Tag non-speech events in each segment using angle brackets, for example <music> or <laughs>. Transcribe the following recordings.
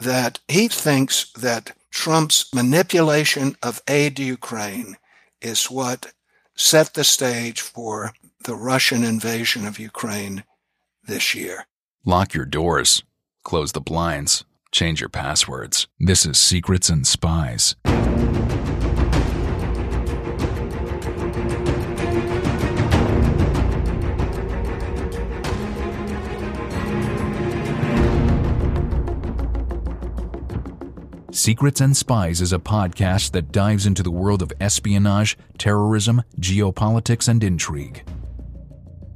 that he thinks that Trump's manipulation of aid to Ukraine is what set the stage for the Russian invasion of Ukraine this year. Lock your doors, close the blinds, change your passwords. This is Secrets and Spies. Secrets and Spies is a podcast that dives into the world of espionage, terrorism, geopolitics, and intrigue.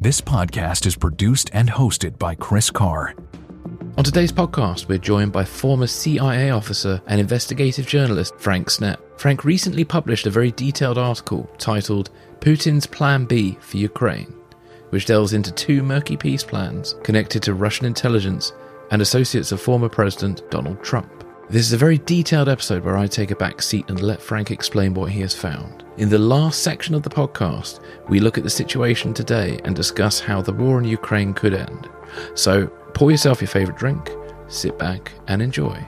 This podcast is produced and hosted by Chris Carr. On today's podcast, we're joined by former CIA officer and investigative journalist Frank Snepp. Frank recently published a very detailed article titled Putin's Plan B for Ukraine, which delves into two murky peace plans connected to Russian intelligence and associates of former President Donald Trump. This is a very detailed episode where I take a back seat and let Frank explain what he has found. In the last section of the podcast, we look at the situation today and discuss how the war in Ukraine could end. So, pour yourself your favourite drink, sit back, and enjoy.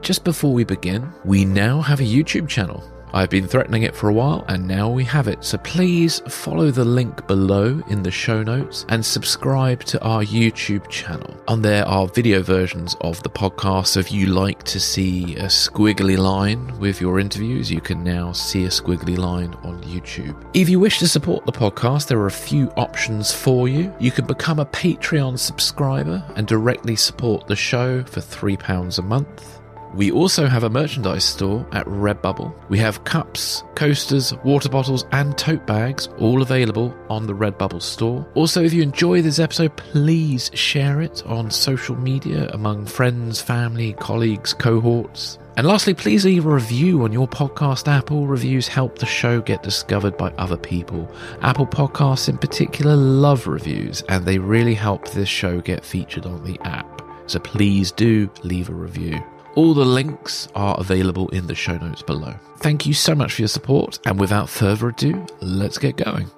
Just before we begin, we now have a YouTube channel. I've been threatening it for a while and now we have it. So please follow the link below in the show notes and subscribe to our YouTube channel. On there are video versions of the podcast. So if you like to see a squiggly line with your interviews, you can now see a squiggly line on YouTube. If you wish to support the podcast, there are a few options for you. You can become a Patreon subscriber and directly support the show for £3 a month. We also have a merchandise store at Redbubble. We have cups, coasters, water bottles, and tote bags all available on the Redbubble store. Also, if you enjoy this episode, please share it on social media among friends, family, colleagues, cohorts. And lastly, please leave a review on your podcast app. All reviews help the show get discovered by other people. Apple Podcasts, in particular, love reviews, and they really help this show get featured on the app. So please do leave a review. All the links are available in the show notes below. Thank you so much for your support, and without further ado, let's get going.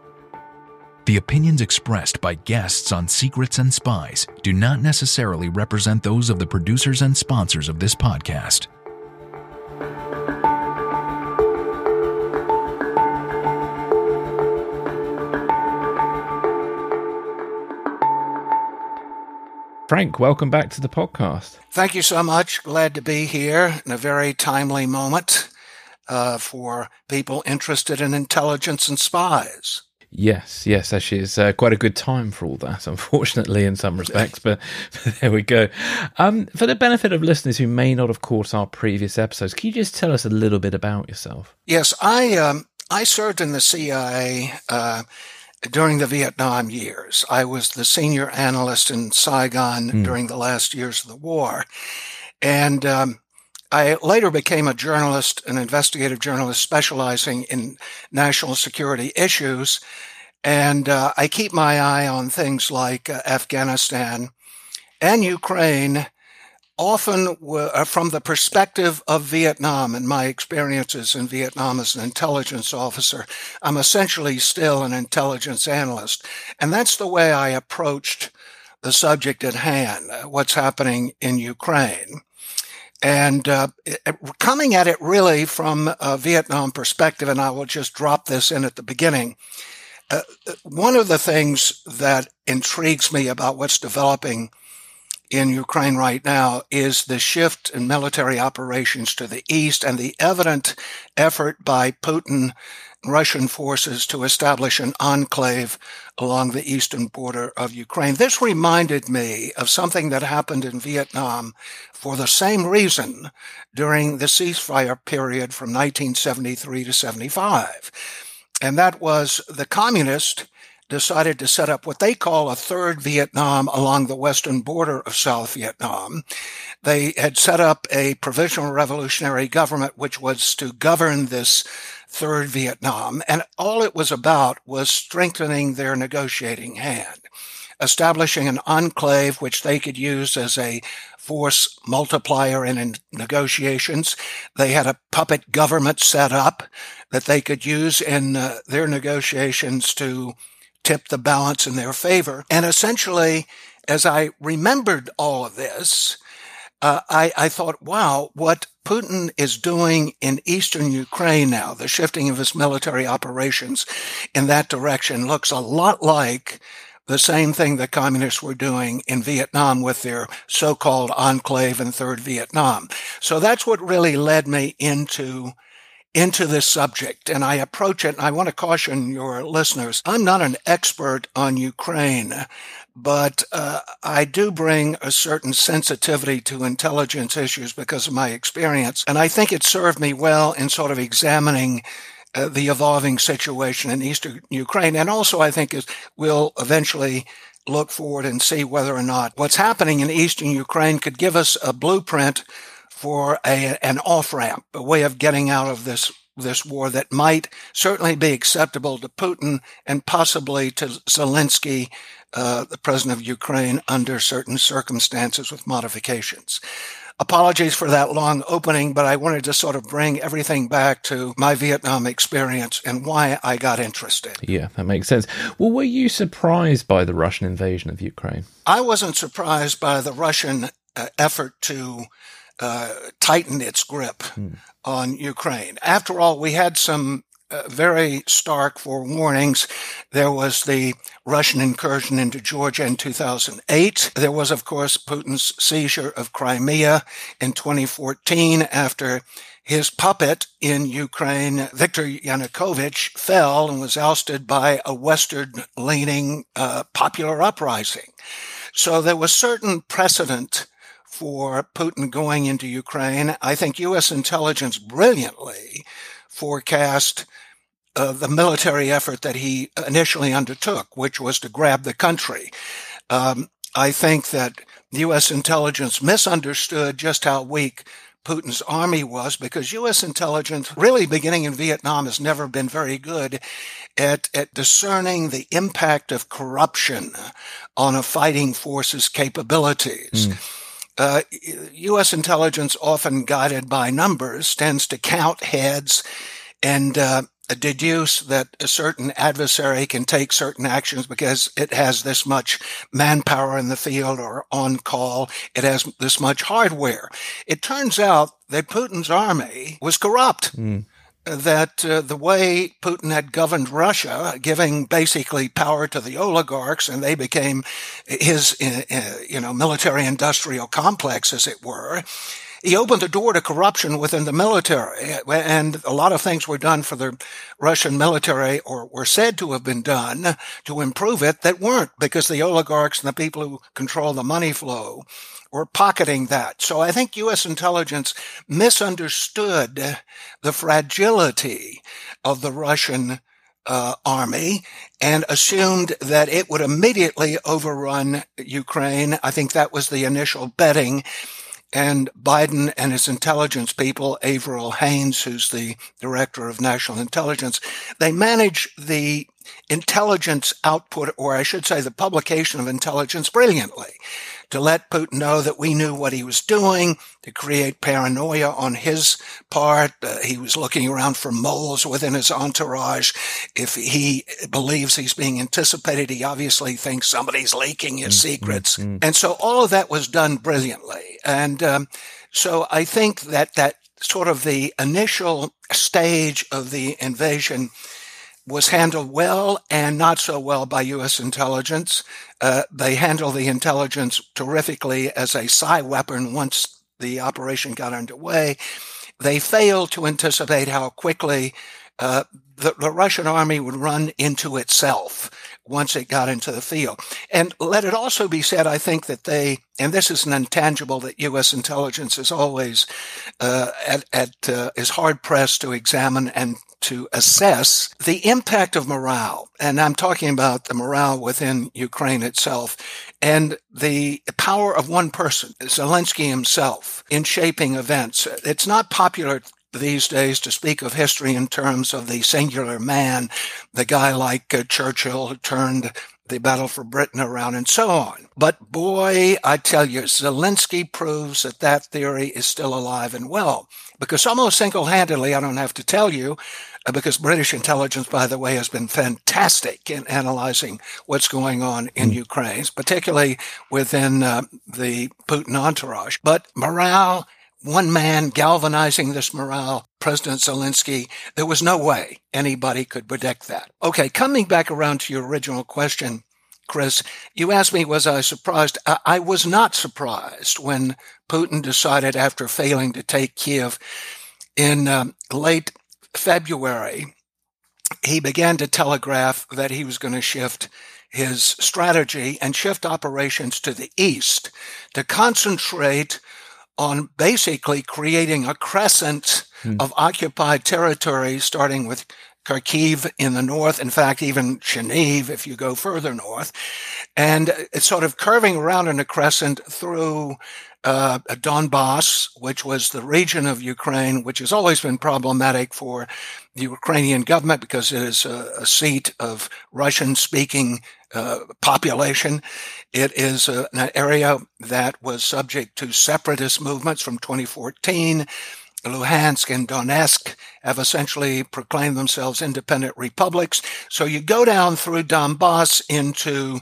The opinions expressed by guests on Secrets and Spies do not necessarily represent those of the producers and sponsors of this podcast. Frank, welcome back to the podcast. Thank you so much. Glad to be here in a very timely moment uh, for people interested in intelligence and spies. Yes, yes, actually, it's uh, quite a good time for all that, <laughs> unfortunately, in some respects, but, <laughs> but there we go. Um, for the benefit of listeners who may not have caught our previous episodes, can you just tell us a little bit about yourself? Yes, I um, I served in the CIA uh, during the Vietnam years. I was the senior analyst in Saigon mm. during the last years of the war. And um, I later became a journalist, an investigative journalist specializing in national security issues. And uh, I keep my eye on things like uh, Afghanistan and Ukraine often uh, from the perspective of Vietnam and my experiences in Vietnam as an intelligence officer, I'm essentially still an intelligence analyst. And that's the way I approached the subject at hand, uh, what's happening in Ukraine. And uh, coming at it really from a Vietnam perspective, and I will just drop this in at the beginning. Uh, one of the things that intrigues me about what's developing in Ukraine right now is the shift in military operations to the east and the evident effort by Putin Russian forces to establish an enclave along the eastern border of Ukraine. This reminded me of something that happened in Vietnam for the same reason during the ceasefire period from 1973 to 75. And that was the communists decided to set up what they call a third Vietnam along the western border of South Vietnam. They had set up a provisional revolutionary government which was to govern this third Vietnam. And all it was about was strengthening their negotiating hand, establishing an enclave which they could use as a force multiplier in negotiations. They had a puppet government set up that they could use in uh, their negotiations to tip the balance in their favor. And essentially, as I remembered all of this, uh, I, I thought, wow, what Putin is doing in eastern Ukraine now, the shifting of his military operations in that direction looks a lot like the same thing the communists were doing in Vietnam with their so-called enclave in Third Vietnam. So that's what really led me into into this subject and I approach it and I want to caution your listeners. I'm not an expert on Ukraine, but uh, I do bring a certain sensitivity to intelligence issues because of my experience. And I think it served me well in sort of examining uh, the evolving situation in eastern Ukraine. And also, I think we'll eventually look forward and see whether or not what's happening in eastern Ukraine could give us a blueprint for a, an off ramp, a way of getting out of this this war that might certainly be acceptable to Putin and possibly to Zelensky, uh, the president of Ukraine, under certain circumstances with modifications. Apologies for that long opening, but I wanted to sort of bring everything back to my Vietnam experience and why I got interested. Yeah, that makes sense. Well, were you surprised by the Russian invasion of Ukraine? I wasn't surprised by the Russian uh, effort to uh, tighten its grip hmm. on Ukraine. After all, we had some uh, very stark forewarnings. There was the Russian incursion into Georgia in 2008. There was, of course, Putin's seizure of Crimea in 2014 after his puppet in Ukraine, Viktor Yanukovych, fell and was ousted by a Western leaning uh, popular uprising. So there was certain precedent for Putin going into Ukraine. I think U.S. intelligence brilliantly forecast uh, the military effort that he initially undertook, which was to grab the country. Um, I think that U.S. intelligence misunderstood just how weak Putin's army was because U.S. intelligence, really beginning in Vietnam, has never been very good at, at discerning the impact of corruption on a fighting force's capabilities. Mm. Uh, U.S. intelligence, often guided by numbers, tends to count heads and uh, deduce that a certain adversary can take certain actions because it has this much manpower in the field or on call. It has this much hardware. It turns out that Putin's army was corrupt. Mm that uh, the way Putin had governed Russia, giving basically power to the oligarchs, and they became his, uh, uh you know, military industrial complex, as it were, he opened the door to corruption within the military, and a lot of things were done for the Russian military, or were said to have been done to improve it, that weren't, because the oligarchs and the people who control the money flow were pocketing that. So I think U.S. intelligence misunderstood the fragility of the Russian uh, army and assumed that it would immediately overrun Ukraine. I think that was the initial betting and Biden and his intelligence people, Avril Haines, who's the director of national intelligence, they manage the intelligence output, or I should say the publication of intelligence brilliantly to let Putin know that we knew what he was doing, to create paranoia on his part. Uh, he was looking around for moles within his entourage. If he believes he's being anticipated, he obviously thinks somebody's leaking his mm-hmm. secrets. Mm-hmm. And so all of that was done brilliantly. And um, so I think that that sort of the initial stage of the invasion was handled well and not so well by U.S. intelligence. Uh, they handled the intelligence terrifically as a psi weapon once the operation got underway. They failed to anticipate how quickly uh, the, the Russian army would run into itself once it got into the field. And let it also be said, I think that they, and this is an intangible that U.S. intelligence is always uh, at, at uh, is hard pressed to examine and to assess the impact of morale. And I'm talking about the morale within Ukraine itself and the power of one person, Zelensky himself, in shaping events. It's not popular these days to speak of history in terms of the singular man, the guy like uh, Churchill who turned the battle for Britain around and so on. But boy, I tell you, Zelensky proves that that theory is still alive and well because almost single-handedly, I don't have to tell you, because British intelligence, by the way, has been fantastic in analyzing what's going on in mm. Ukraine, particularly within uh, the Putin entourage. But morale one man galvanizing this morale, President Zelensky, there was no way anybody could predict that. Okay, coming back around to your original question, Chris, you asked me, was I surprised? I, I was not surprised when Putin decided after failing to take Kiev in um, late February, he began to telegraph that he was going to shift his strategy and shift operations to the east to concentrate on basically creating a crescent hmm. of occupied territory, starting with Kharkiv in the north, in fact, even Chernihiv if you go further north, and it's sort of curving around in a crescent through uh, Donbass, which was the region of Ukraine, which has always been problematic for the Ukrainian government because it is a, a seat of Russian speaking uh, population. It is a, an area that was subject to separatist movements from 2014. Luhansk and Donetsk have essentially proclaimed themselves independent republics. So you go down through Donbass into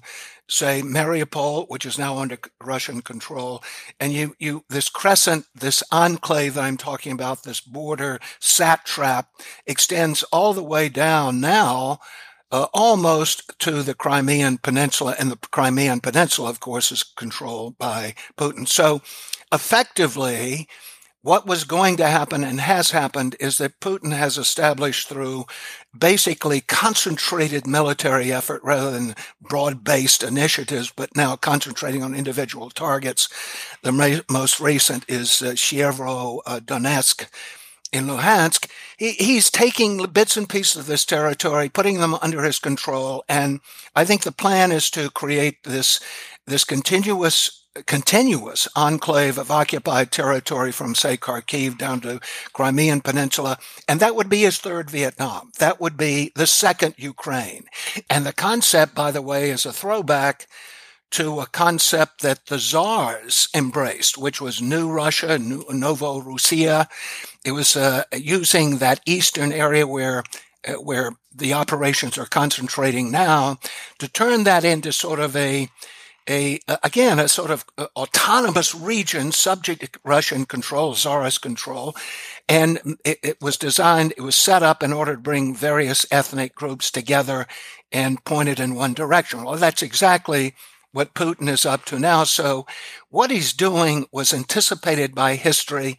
say Mariupol, which is now under Russian control, and you, you, this crescent, this enclave that I'm talking about, this border satrap extends all the way down now, uh, almost to the Crimean Peninsula, and the Crimean Peninsula, of course, is controlled by Putin. So effectively, what was going to happen and has happened is that Putin has established through basically concentrated military effort rather than broad based initiatives, but now concentrating on individual targets. The most recent is uh, uh, Donetsk in Luhansk. He, he's taking bits and pieces of this territory, putting them under his control. And I think the plan is to create this, this continuous continuous enclave of occupied territory from, say, Kharkiv down to Crimean Peninsula. And that would be his third Vietnam. That would be the second Ukraine. And the concept, by the way, is a throwback to a concept that the czars embraced, which was New Russia, Novo Russia. It was uh, using that eastern area where uh, where the operations are concentrating now to turn that into sort of a a again a sort of uh, autonomous region subject to Russian control, Tsarist control, and it, it, was designed, it was set up in order to bring various ethnic groups together and pointed in one direction. Well, that's exactly what Putin is up to now. So, what he's doing was anticipated by history.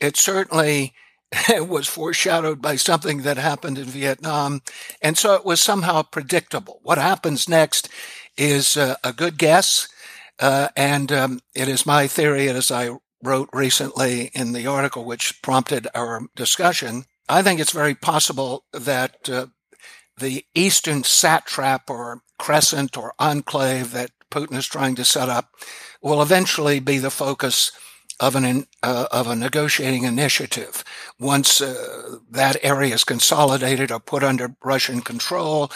It certainly <laughs> was foreshadowed by something that happened in Vietnam, and so it was somehow predictable. What happens next is uh, a good guess. Uh, and um, it is my theory, as I wrote recently in the article which prompted our discussion, I think it's very possible that uh, the eastern satrap or crescent or enclave that Putin is trying to set up will eventually be the focus of an uh, of a negotiating initiative. Once uh, that area is consolidated or put under Russian control,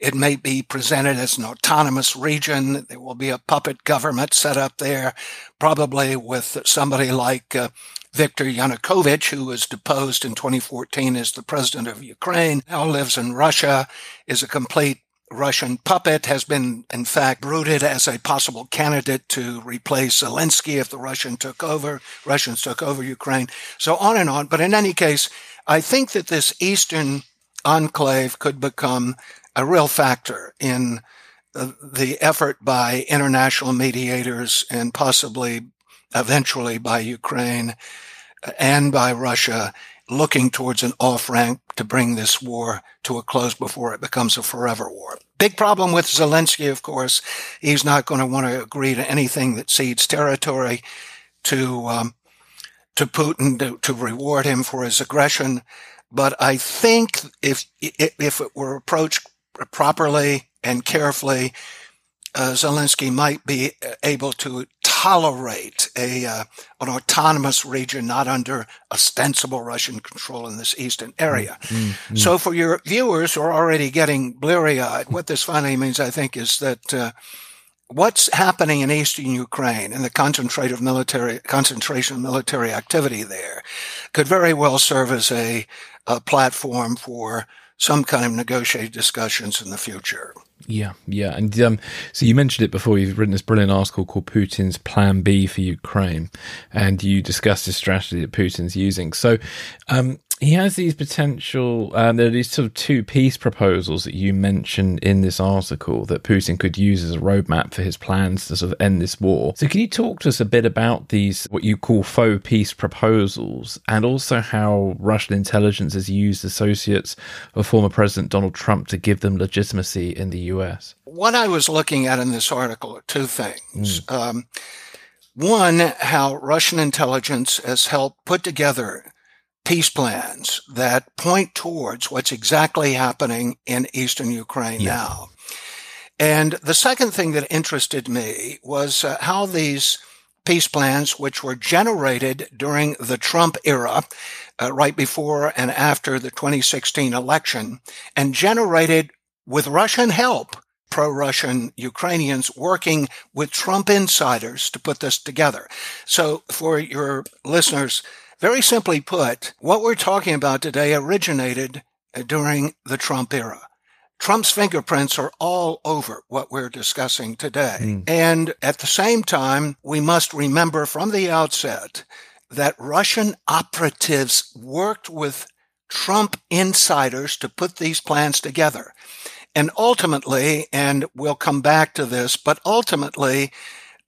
it may be presented as an autonomous region. There will be a puppet government set up there, probably with somebody like uh, Viktor Yanukovych, who was deposed in 2014 as the president of Ukraine, now lives in Russia, is a complete Russian puppet, has been, in fact, brooded as a possible candidate to replace Zelensky if the Russian took over, Russians took over Ukraine, so on and on. But in any case, I think that this Eastern enclave could become a real factor in the effort by international mediators and possibly eventually by Ukraine and by Russia looking towards an off ramp to bring this war to a close before it becomes a forever war. Big problem with Zelensky, of course. He's not going to want to agree to anything that cedes territory to um, to Putin to, to reward him for his aggression. But I think if, if it were approached properly and carefully, uh, Zelensky might be able to tolerate a uh, an autonomous region not under ostensible Russian control in this eastern area. Mm-hmm. So, for your viewers who are already getting bleary eyed, what this finally means, I think, is that. Uh, what's happening in eastern Ukraine and the concentrated military concentration of military activity there could very well serve as a, a platform for some kind of negotiated discussions in the future. Yeah, yeah, and um, so you mentioned it before. You've written this brilliant article called "Putin's Plan B for Ukraine," and you discussed the strategy that Putin's using. So, um, he has these potential. Um, there are these sort of two peace proposals that you mentioned in this article that Putin could use as a roadmap for his plans to sort of end this war. So, can you talk to us a bit about these what you call faux peace proposals, and also how Russian intelligence has used associates of former President Donald Trump to give them legitimacy in the U.S. What I was looking at in this article are two things. Mm. Um, one, how Russian intelligence has helped put together peace plans that point towards what's exactly happening in eastern Ukraine yeah. now. And the second thing that interested me was uh, how these peace plans, which were generated during the Trump era, uh, right before and after the 2016 election, and generated with Russian help, pro-Russian Ukrainians working with Trump insiders to put this together. So for your listeners, very simply put, what we're talking about today originated during the Trump era. Trump's fingerprints are all over what we're discussing today. Mm. And at the same time, we must remember from the outset that Russian operatives worked with Trump insiders to put these plans together. And ultimately, and we'll come back to this, but ultimately,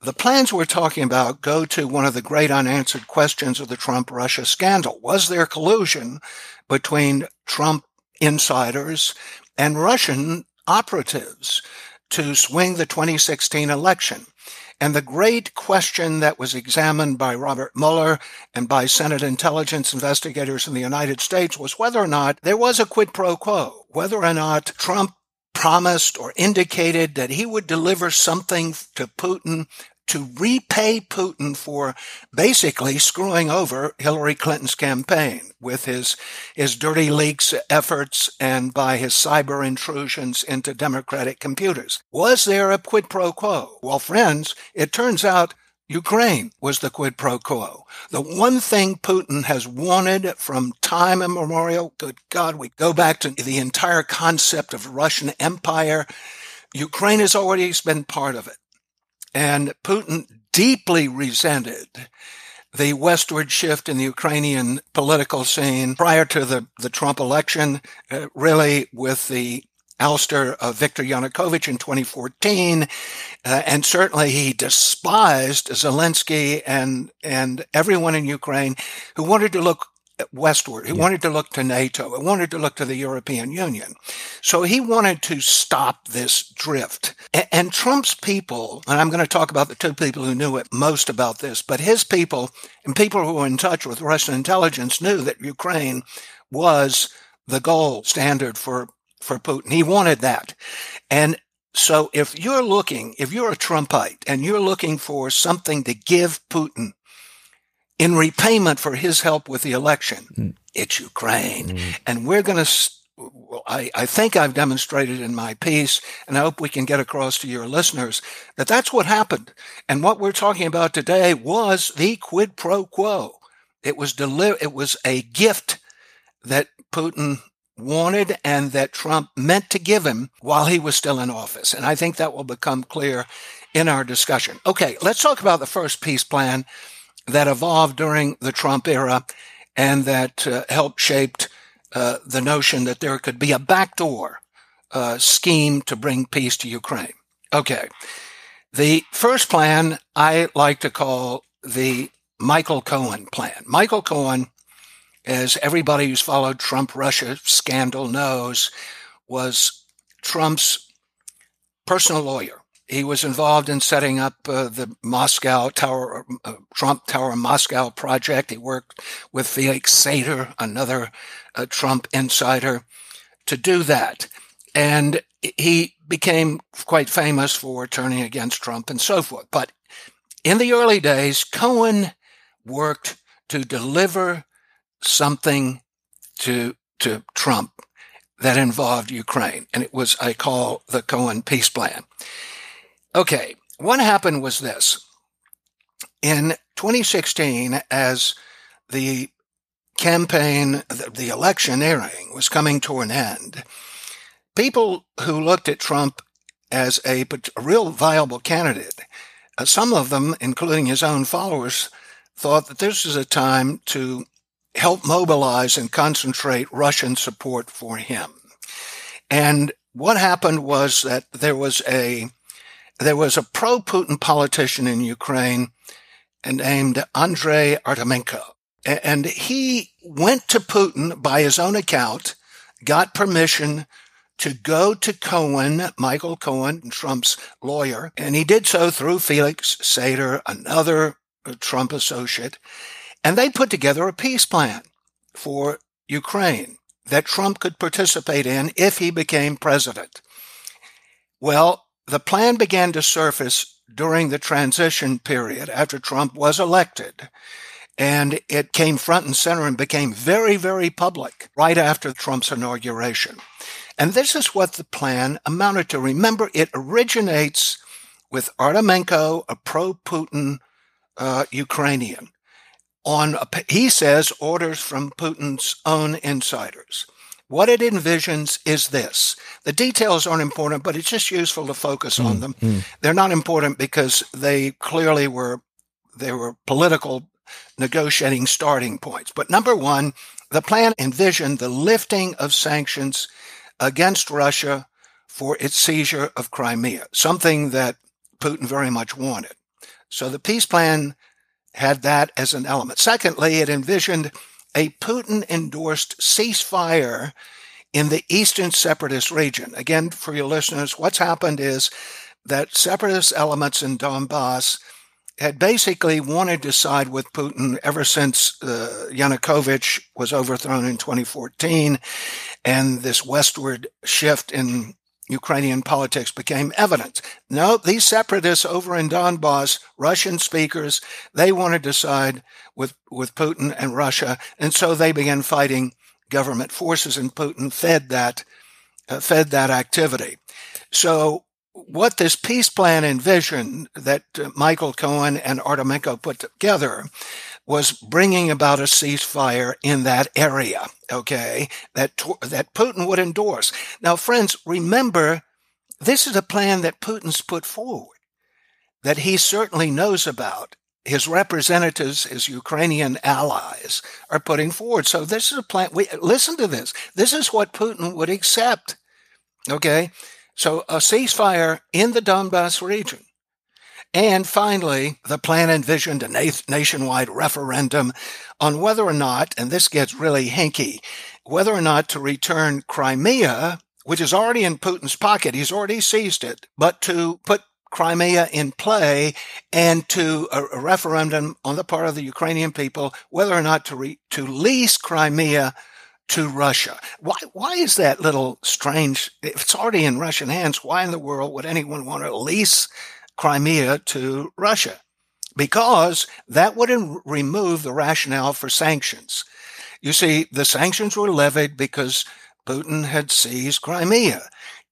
the plans we're talking about go to one of the great unanswered questions of the Trump Russia scandal. Was there collusion between Trump insiders and Russian operatives to swing the 2016 election? And the great question that was examined by Robert Mueller and by Senate intelligence investigators in the United States was whether or not there was a quid pro quo, whether or not Trump promised or indicated that he would deliver something to Putin to repay Putin for basically screwing over Hillary Clinton's campaign with his, his dirty leaks efforts and by his cyber intrusions into Democratic computers. Was there a quid pro quo? Well, friends, it turns out Ukraine was the quid pro quo. The one thing Putin has wanted from time immemorial, good God, we go back to the entire concept of Russian empire. Ukraine has always been part of it. And Putin deeply resented the westward shift in the Ukrainian political scene prior to the, the Trump election, uh, really with the ouster of Viktor Yanukovych in 2014. Uh, and certainly he despised Zelensky and, and everyone in Ukraine who wanted to look westward. He yeah. wanted to look to NATO. He wanted to look to the European Union. So he wanted to stop this drift. And, and Trump's people, and I'm going to talk about the two people who knew it most about this, but his people and people who were in touch with Russian intelligence knew that Ukraine was the gold standard for, for Putin. He wanted that. And so if you're looking, if you're a Trumpite and you're looking for something to give Putin in repayment for his help with the election. Mm. It's Ukraine. Mm. And we're going to, well, I, I think I've demonstrated in my piece, and I hope we can get across to your listeners that that's what happened. And what we're talking about today was the quid pro quo. It was deli- it was a gift that Putin wanted and that Trump meant to give him while he was still in office. And I think that will become clear in our discussion. Okay, let's talk about the first peace plan that evolved during the Trump era and that uh, helped shaped uh, the notion that there could be a backdoor uh, scheme to bring peace to Ukraine. Okay. The first plan I like to call the Michael Cohen plan. Michael Cohen, as everybody who's followed Trump Russia scandal knows, was Trump's personal lawyer he was involved in setting up uh, the Moscow Tower, uh, Trump Tower Moscow project. He worked with Felix Sater, another uh, Trump insider, to do that. And he became quite famous for turning against Trump and so forth. But in the early days, Cohen worked to deliver something to, to Trump that involved Ukraine. And it was, I call the Cohen peace plan. Okay, what happened was this. In 2016, as the campaign, the electioneering was coming to an end, people who looked at Trump as a, a real viable candidate, uh, some of them, including his own followers, thought that this was a time to help mobilize and concentrate Russian support for him. And what happened was that there was a there was a pro-Putin politician in Ukraine named Andrei Artemenko. And he went to Putin by his own account, got permission to go to Cohen, Michael Cohen, Trump's lawyer, and he did so through Felix Sater, another Trump associate, and they put together a peace plan for Ukraine that Trump could participate in if he became president. Well, the plan began to surface during the transition period after Trump was elected. And it came front and center and became very, very public right after Trump's inauguration. And this is what the plan amounted to. Remember, it originates with Artemenko, a pro Putin uh, Ukrainian, on, a, he says, orders from Putin's own insiders. What it envisions is this. The details aren't important, but it's just useful to focus mm, on them. Mm. They're not important because they clearly were, they were political negotiating starting points. But number one, the plan envisioned the lifting of sanctions against Russia for its seizure of Crimea, something that Putin very much wanted. So the peace plan had that as an element. Secondly, it envisioned a Putin endorsed ceasefire in the eastern separatist region. Again, for your listeners, what's happened is that separatist elements in Donbass had basically wanted to side with Putin ever since uh, Yanukovych was overthrown in 2014 and this westward shift in Ukrainian politics became evident. No, these separatists over in Donbass, Russian speakers, they wanted to side with, with Putin and Russia. And so they began fighting government forces and Putin fed that, uh, fed that activity. So what this peace plan envisioned that uh, Michael Cohen and Artemenko put together was bringing about a ceasefire in that area, okay, that, that Putin would endorse. Now, friends, remember, this is a plan that Putin's put forward, that he certainly knows about. His representatives, his Ukrainian allies, are putting forward. So this is a plan. We listen to this. This is what Putin would accept. Okay, so a ceasefire in the Donbass region and finally, the plan envisioned a nationwide referendum on whether or not, and this gets really hinky, whether or not to return Crimea, which is already in Putin's pocket. He's already seized it, but to put Crimea in play and to a, a referendum on the part of the Ukrainian people whether or not to re, to lease Crimea to Russia. Why, why is that little strange? If it's already in Russian hands, why in the world would anyone want to lease Crimea to Russia because that would remove the rationale for sanctions. You see, the sanctions were levied because Putin had seized Crimea.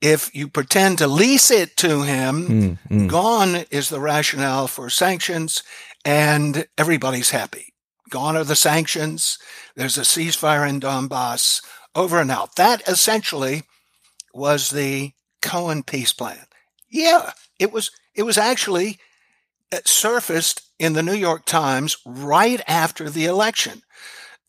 If you pretend to lease it to him, mm, mm. gone is the rationale for sanctions and everybody's happy. Gone are the sanctions. There's a ceasefire in Donbass over and out. That essentially was the Cohen peace plan. Yeah, it was it was actually uh, surfaced in the New York Times right after the election.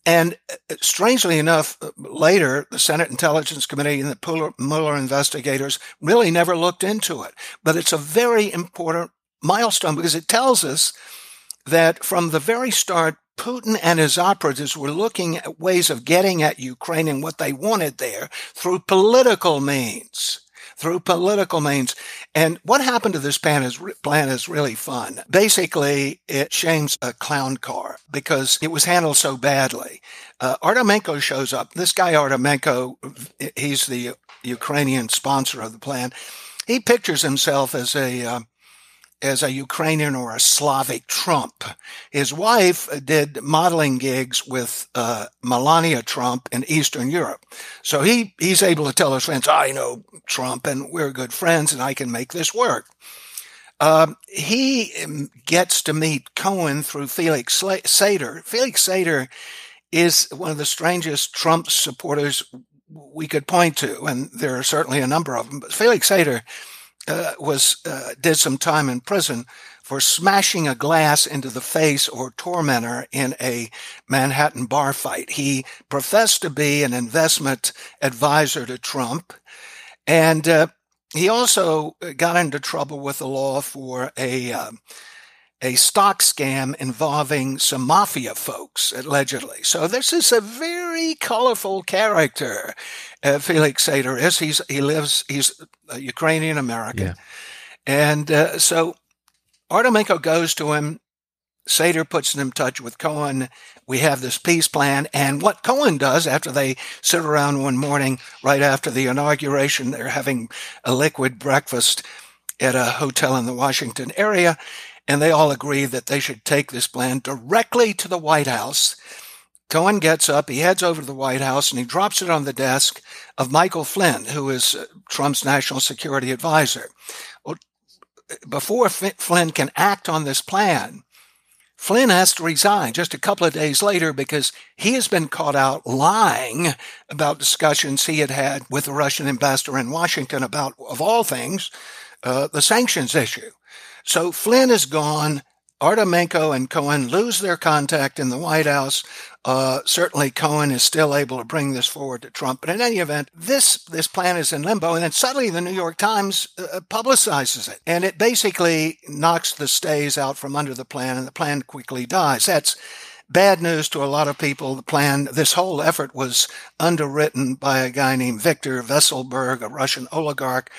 And uh, strangely enough, uh, later, the Senate Intelligence Committee and the Mueller investigators really never looked into it. But it's a very important milestone because it tells us that from the very start, Putin and his operatives were looking at ways of getting at Ukraine and what they wanted there through political means through political means. And what happened to this plan is, plan is really fun. Basically, it shames a clown car because it was handled so badly. Uh, Artemenko shows up. This guy, Artemenko, he's the Ukrainian sponsor of the plan. He pictures himself as a, uh, as a Ukrainian or a Slavic Trump. His wife did modeling gigs with uh, Melania Trump in Eastern Europe. So he, he's able to tell his friends, I know Trump and we're good friends and I can make this work. Um, he um, gets to meet Cohen through Felix Sater. Felix Sater is one of the strangest Trump supporters we could point to, and there are certainly a number of them. But Felix Sater uh, was uh, did some time in prison for smashing a glass into the face or tormentor in a Manhattan bar fight. He professed to be an investment advisor to Trump, and uh, he also got into trouble with the law for a uh, a stock scam involving some mafia folks, allegedly. So this is a very colorful character. Uh, Felix Sater is. He's he lives. He's a Ukrainian American, yeah. and uh, so Artemenko goes to him. Sater puts him in touch with Cohen. We have this peace plan. And what Cohen does after they sit around one morning, right after the inauguration, they're having a liquid breakfast at a hotel in the Washington area and they all agree that they should take this plan directly to the White House. Cohen gets up, he heads over to the White House, and he drops it on the desk of Michael Flynn, who is uh, Trump's national security advisor. Before Flynn can act on this plan, Flynn has to resign just a couple of days later because he has been caught out lying about discussions he had had with the Russian ambassador in Washington about, of all things, uh, the sanctions issue. So Flynn is gone. Artemenko and Cohen lose their contact in the White House. Uh, certainly, Cohen is still able to bring this forward to Trump. But in any event, this this plan is in limbo, and then suddenly the New York Times uh, publicizes it, and it basically knocks the stays out from under the plan, and the plan quickly dies. That's bad news to a lot of people. The plan, this whole effort was underwritten by a guy named Viktor Vekselberg, a Russian oligarch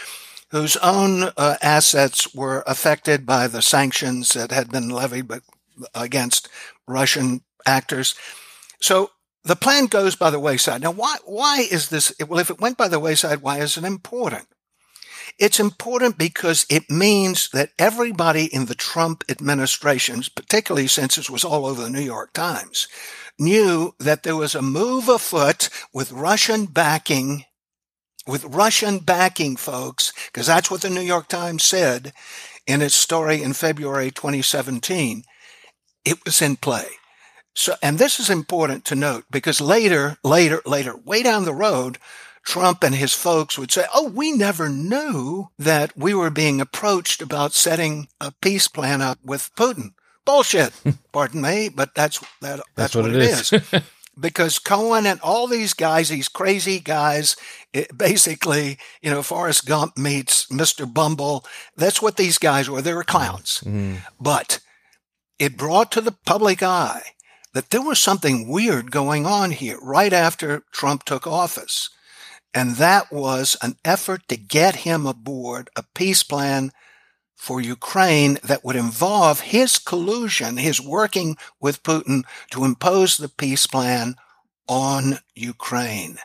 whose own uh, assets were affected by the sanctions that had been levied against Russian actors. So the plan goes by the wayside. Now, why, why is this? Well, if it went by the wayside, why is it important? It's important because it means that everybody in the Trump administration, particularly since it was all over the New York Times, knew that there was a move afoot with Russian backing with Russian backing, folks, because that's what the New York Times said in its story in February 2017. It was in play. So, and this is important to note because later, later, later, way down the road, Trump and his folks would say, Oh, we never knew that we were being approached about setting a peace plan up with Putin. Bullshit. <laughs> Pardon me, but that's, that, that's, that's what, what, it is. is. <laughs> because Cohen and all these guys, these crazy guys, it basically, you know, Forrest Gump meets Mr. Bumble. That's what these guys were. They were clowns. Mm. But it brought to the public eye that there was something weird going on here right after Trump took office. And that was an effort to get him aboard a peace plan for Ukraine that would involve his collusion, his working with Putin to impose the peace plan on Ukraine.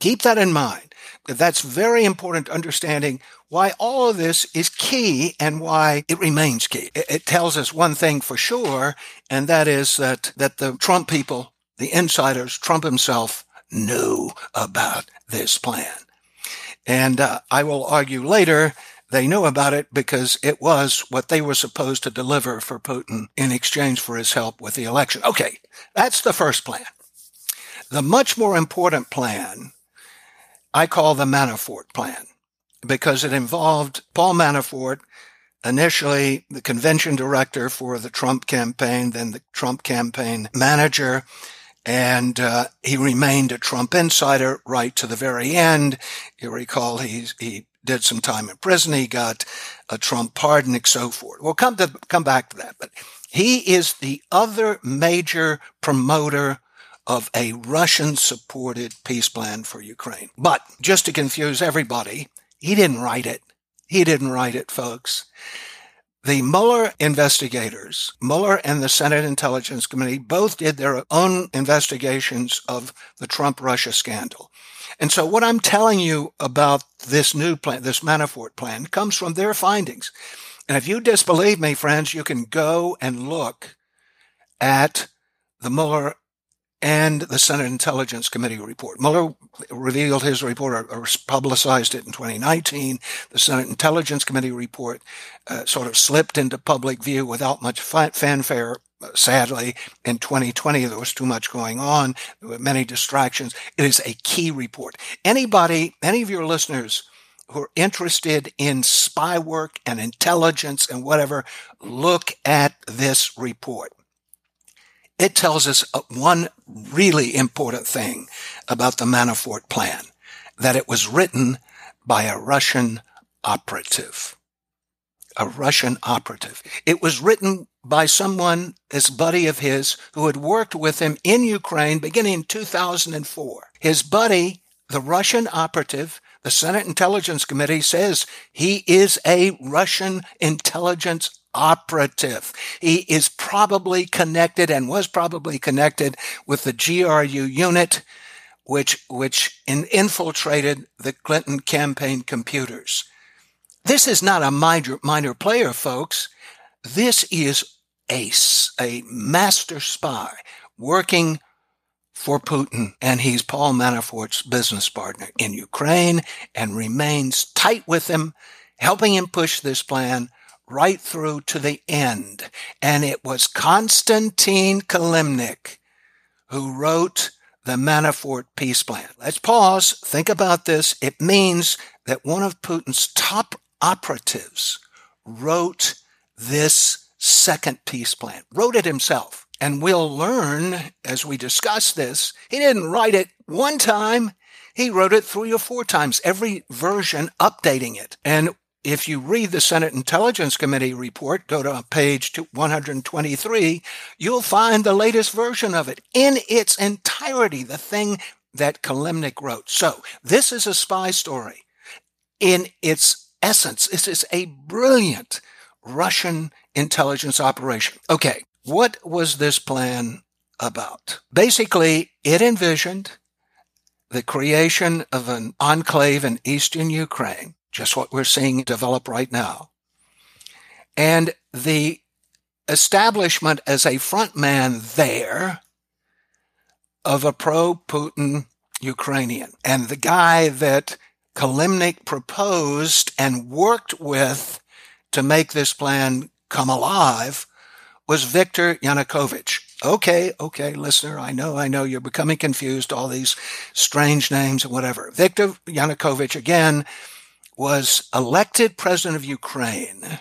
Keep that in mind. That's very important understanding why all of this is key and why it remains key. It tells us one thing for sure, and that is that, that the Trump people, the insiders, Trump himself, knew about this plan. And uh, I will argue later they knew about it because it was what they were supposed to deliver for Putin in exchange for his help with the election. Okay, that's the first plan. The much more important plan I call the Manafort plan because it involved Paul Manafort, initially the convention director for the Trump campaign, then the Trump campaign manager, and uh, he remained a Trump insider right to the very end. You recall he he did some time in prison. He got a Trump pardon and so forth. We'll come to come back to that. But he is the other major promoter of a Russian supported peace plan for Ukraine. But just to confuse everybody, He didn't write it. He didn't write it, folks. The Mueller investigators, Mueller and the Senate Intelligence Committee, both did their own investigations of the Trump Russia scandal. And so what I'm telling you about this new plan, this Manafort plan, comes from their findings. And if you disbelieve me, friends, you can go and look at the Mueller and the Senate Intelligence Committee report. Mueller revealed his report or, or publicized it in 2019. The Senate Intelligence Committee report uh, sort of slipped into public view without much fanfare. Sadly, in 2020, there was too much going on. Many distractions. It is a key report. Anybody, any of your listeners who are interested in spy work and intelligence and whatever, look at this report it tells us uh, one really important thing about the Manafort plan, that it was written by a Russian operative. A Russian operative. It was written by someone, this buddy of his, who had worked with him in Ukraine beginning in 2004. His buddy, the Russian operative, the Senate Intelligence Committee says he is a Russian intelligence operative. He is probably connected and was probably connected with the GRU unit, which, which in, infiltrated the Clinton campaign computers. This is not a minor, minor player, folks. This is a, a master spy working for Putin, and he's Paul Manafort's business partner in Ukraine and remains tight with him, helping him push this plan right through to the end. And it was Konstantin Kilimnik who wrote the Manafort peace plan. Let's pause, think about this. It means that one of Putin's top operatives wrote this second peace plan, wrote it himself. And we'll learn as we discuss this, he didn't write it one time. He wrote it three or four times, every version updating it. And if you read the Senate Intelligence Committee report, go to page 123, you'll find the latest version of it in its entirety, the thing that Kilimnik wrote. So this is a spy story. In its essence, this is a brilliant Russian intelligence operation. Okay. What was this plan about? Basically, it envisioned the creation of an enclave in eastern Ukraine just what we're seeing develop right now. And the establishment as a front man there of a pro-Putin Ukrainian. And the guy that Kilimnik proposed and worked with to make this plan come alive was Viktor Yanukovych. Okay, okay, listener, I know, I know you're becoming confused, all these strange names and whatever. Viktor Yanukovych, again, was elected president of Ukraine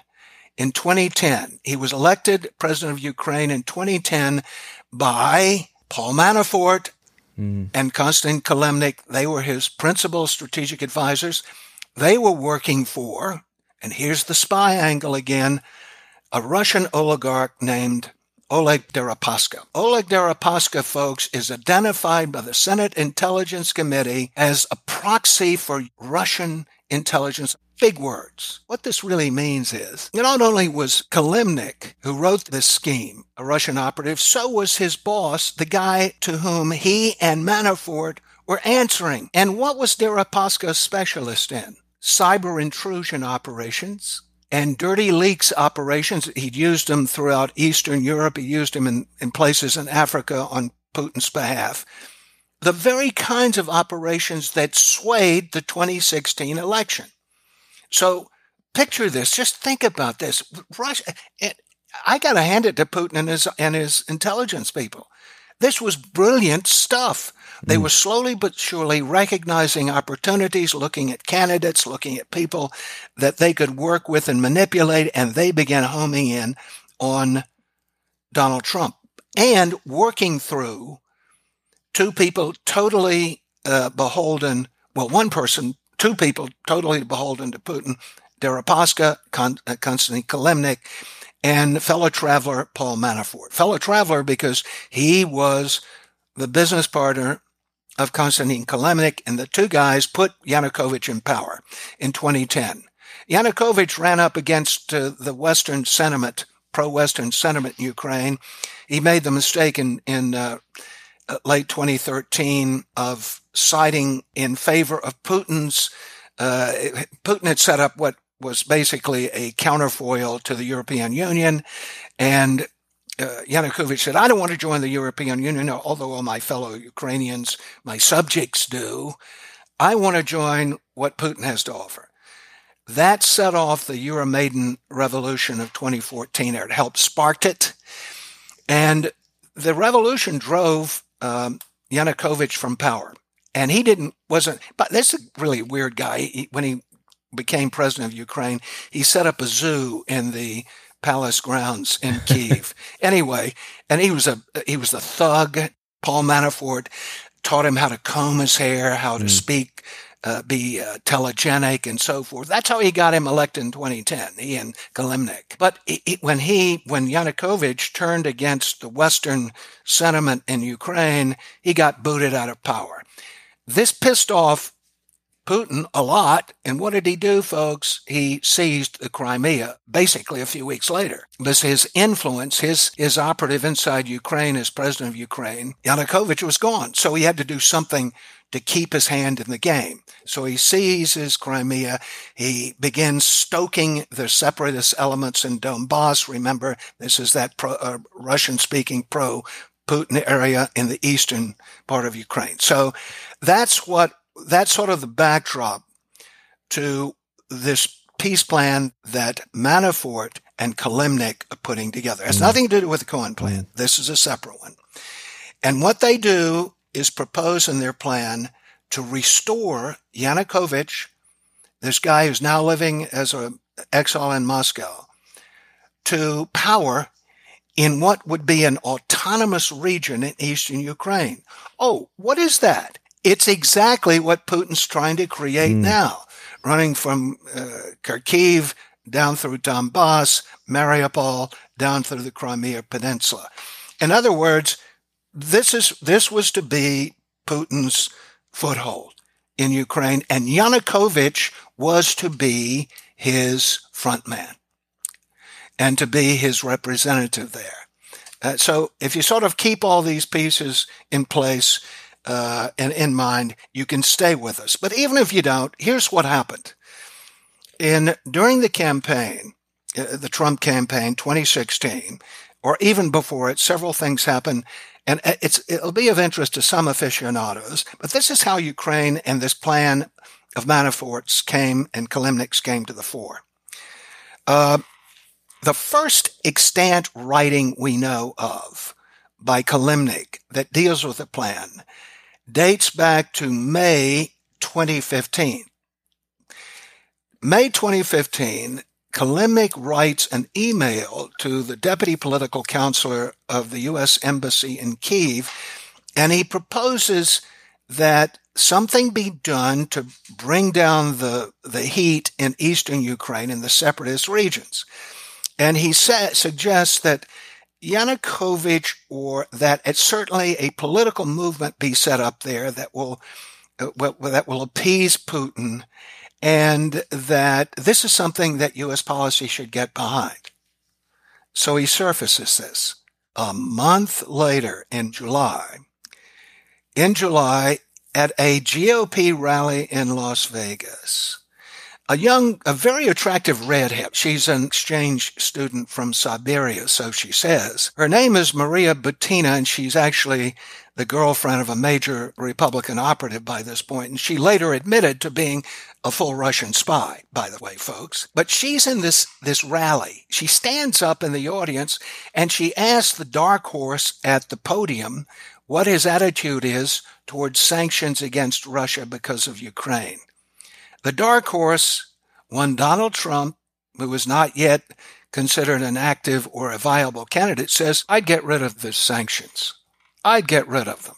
in 2010. He was elected president of Ukraine in 2010 by Paul Manafort mm. and Konstantin Kilimnik. They were his principal strategic advisors. They were working for, and here's the spy angle again, a Russian oligarch named Oleg Deripaska. Oleg Deripaska, folks, is identified by the Senate Intelligence Committee as a proxy for Russian intelligence. Big words. What this really means is, not only was Kilimnik, who wrote this scheme, a Russian operative, so was his boss, the guy to whom he and Manafort were answering. And what was Deripaska a specialist in? Cyber intrusion operations, and dirty leaks operations. He'd used them throughout Eastern Europe. He used them in, in places in Africa on Putin's behalf the very kinds of operations that swayed the 2016 election. So picture this. Just think about this. Russia, it, I got to hand it to Putin and his, and his intelligence people. This was brilliant stuff. They mm. were slowly but surely recognizing opportunities, looking at candidates, looking at people that they could work with and manipulate, and they began homing in on Donald Trump and working through two people totally uh, beholden, well, one person, two people totally beholden to Putin, Deripaska, uh, Konstantin Kilimnik, and fellow traveler Paul Manafort. Fellow traveler because he was the business partner of Konstantin Kilimnik, and the two guys put Yanukovych in power in 2010. Yanukovych ran up against uh, the Western sentiment, pro-Western sentiment in Ukraine. He made the mistake in, in uh, uh late 2013 of siding in favor of Putin's. Uh, Putin had set up what was basically a counterfoil to the European Union, and uh, Yanukovych said, I don't want to join the European Union, although all my fellow Ukrainians, my subjects do. I want to join what Putin has to offer. That set off the Euromaidan revolution of 2014, or it helped spark it. And the revolution drove um, Yanukovych from power. And he didn't, wasn't, but this is a really weird guy. He, when he became president of Ukraine, he set up a zoo in the palace grounds in <laughs> Kiev. anyway, and he was a he was a thug. Paul Manafort taught him how to comb his hair, how to mm. speak, uh, be uh, telegenic, and so forth. That's how he got him elected in 2010. He and Kilimnik. But when he when Yanukovych turned against the Western sentiment in Ukraine, he got booted out of power. This pissed off Putin a lot. And what did he do, folks? He seized the Crimea basically a few weeks later. This his influence, his, his operative inside Ukraine as president of Ukraine, Yanukovych was gone. So he had to do something to keep his hand in the game. So he seizes Crimea. He begins stoking the separatist elements in Donbass. Remember, this is that pro, uh, Russian speaking pro Putin area in the eastern part of Ukraine. So that's what that's sort of the backdrop to this peace plan that Manafort and Kilimnik are putting together. It has mm. nothing to do with the Cohen plan. Mm. This is a separate one. And what they do is propose in their plan to restore Yanukovych, this guy who's now living as an exile in Moscow, to power in what would be an autonomous region in eastern Ukraine. Oh, what is that? It's exactly what Putin's trying to create mm. now, running from uh, Kharkiv down through Donbass, Mariupol, down through the Crimea Peninsula. In other words, this is this was to be Putin's foothold in Ukraine, and Yanukovych was to be his front man and to be his representative there. Uh, so if you sort of keep all these pieces in place, uh, and in mind, you can stay with us. But even if you don't, here's what happened. In during the campaign, uh, the Trump campaign 2016, or even before it, several things happened. And it's, it'll be of interest to some aficionados, but this is how Ukraine and this plan of Manafort's came and Kilimnik's came to the fore. Uh, the first extant writing we know of by Kilimnik that deals with the plan dates back to May 2015. May 2015, Kilimnik writes an email to the deputy political counselor of the U.S. Embassy in Kiev, and he proposes that something be done to bring down the, the heat in eastern Ukraine in the separatist regions. And he sa- suggests that Yanukovych or that it's certainly a political movement be set up there that will, uh, that will appease Putin and that this is something that U.S. policy should get behind. So he surfaces this. A month later in July, in July, at a GOP rally in Las Vegas, a young, a very attractive redhead. She's an exchange student from Siberia, so she says. Her name is Maria Butina, and she's actually the girlfriend of a major Republican operative by this point, and she later admitted to being a full Russian spy, by the way, folks. But she's in this, this rally. She stands up in the audience and she asks the dark horse at the podium what his attitude is towards sanctions against Russia because of Ukraine. The dark horse, one Donald Trump, who was not yet considered an active or a viable candidate, says, I'd get rid of the sanctions. I'd get rid of them.